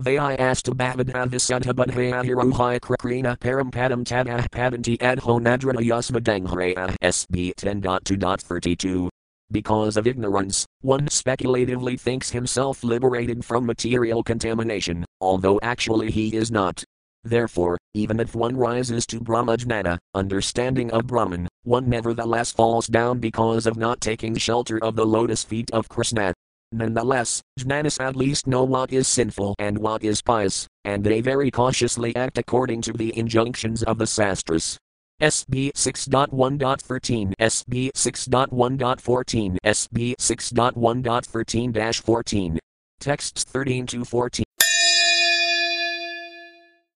vai astabhavadhavisudhabadhaya um, hirohaya krakrina parampadam tadah padanti adho nadrana yasmadanghraya uh, SB 10.2.32. Because of ignorance, one speculatively thinks himself liberated from material contamination, although actually he is not. Therefore, even if one rises to Brahmajnana, understanding of Brahman, one nevertheless falls down because of not taking shelter of the lotus feet of Krishna. Nonetheless, jnanas at least know what is sinful and what is pious, and they very cautiously act according to the injunctions of the Sastras. SB 6.1.13, SB 6.1.14, SB 6.1.13 14. Texts 13 to 14.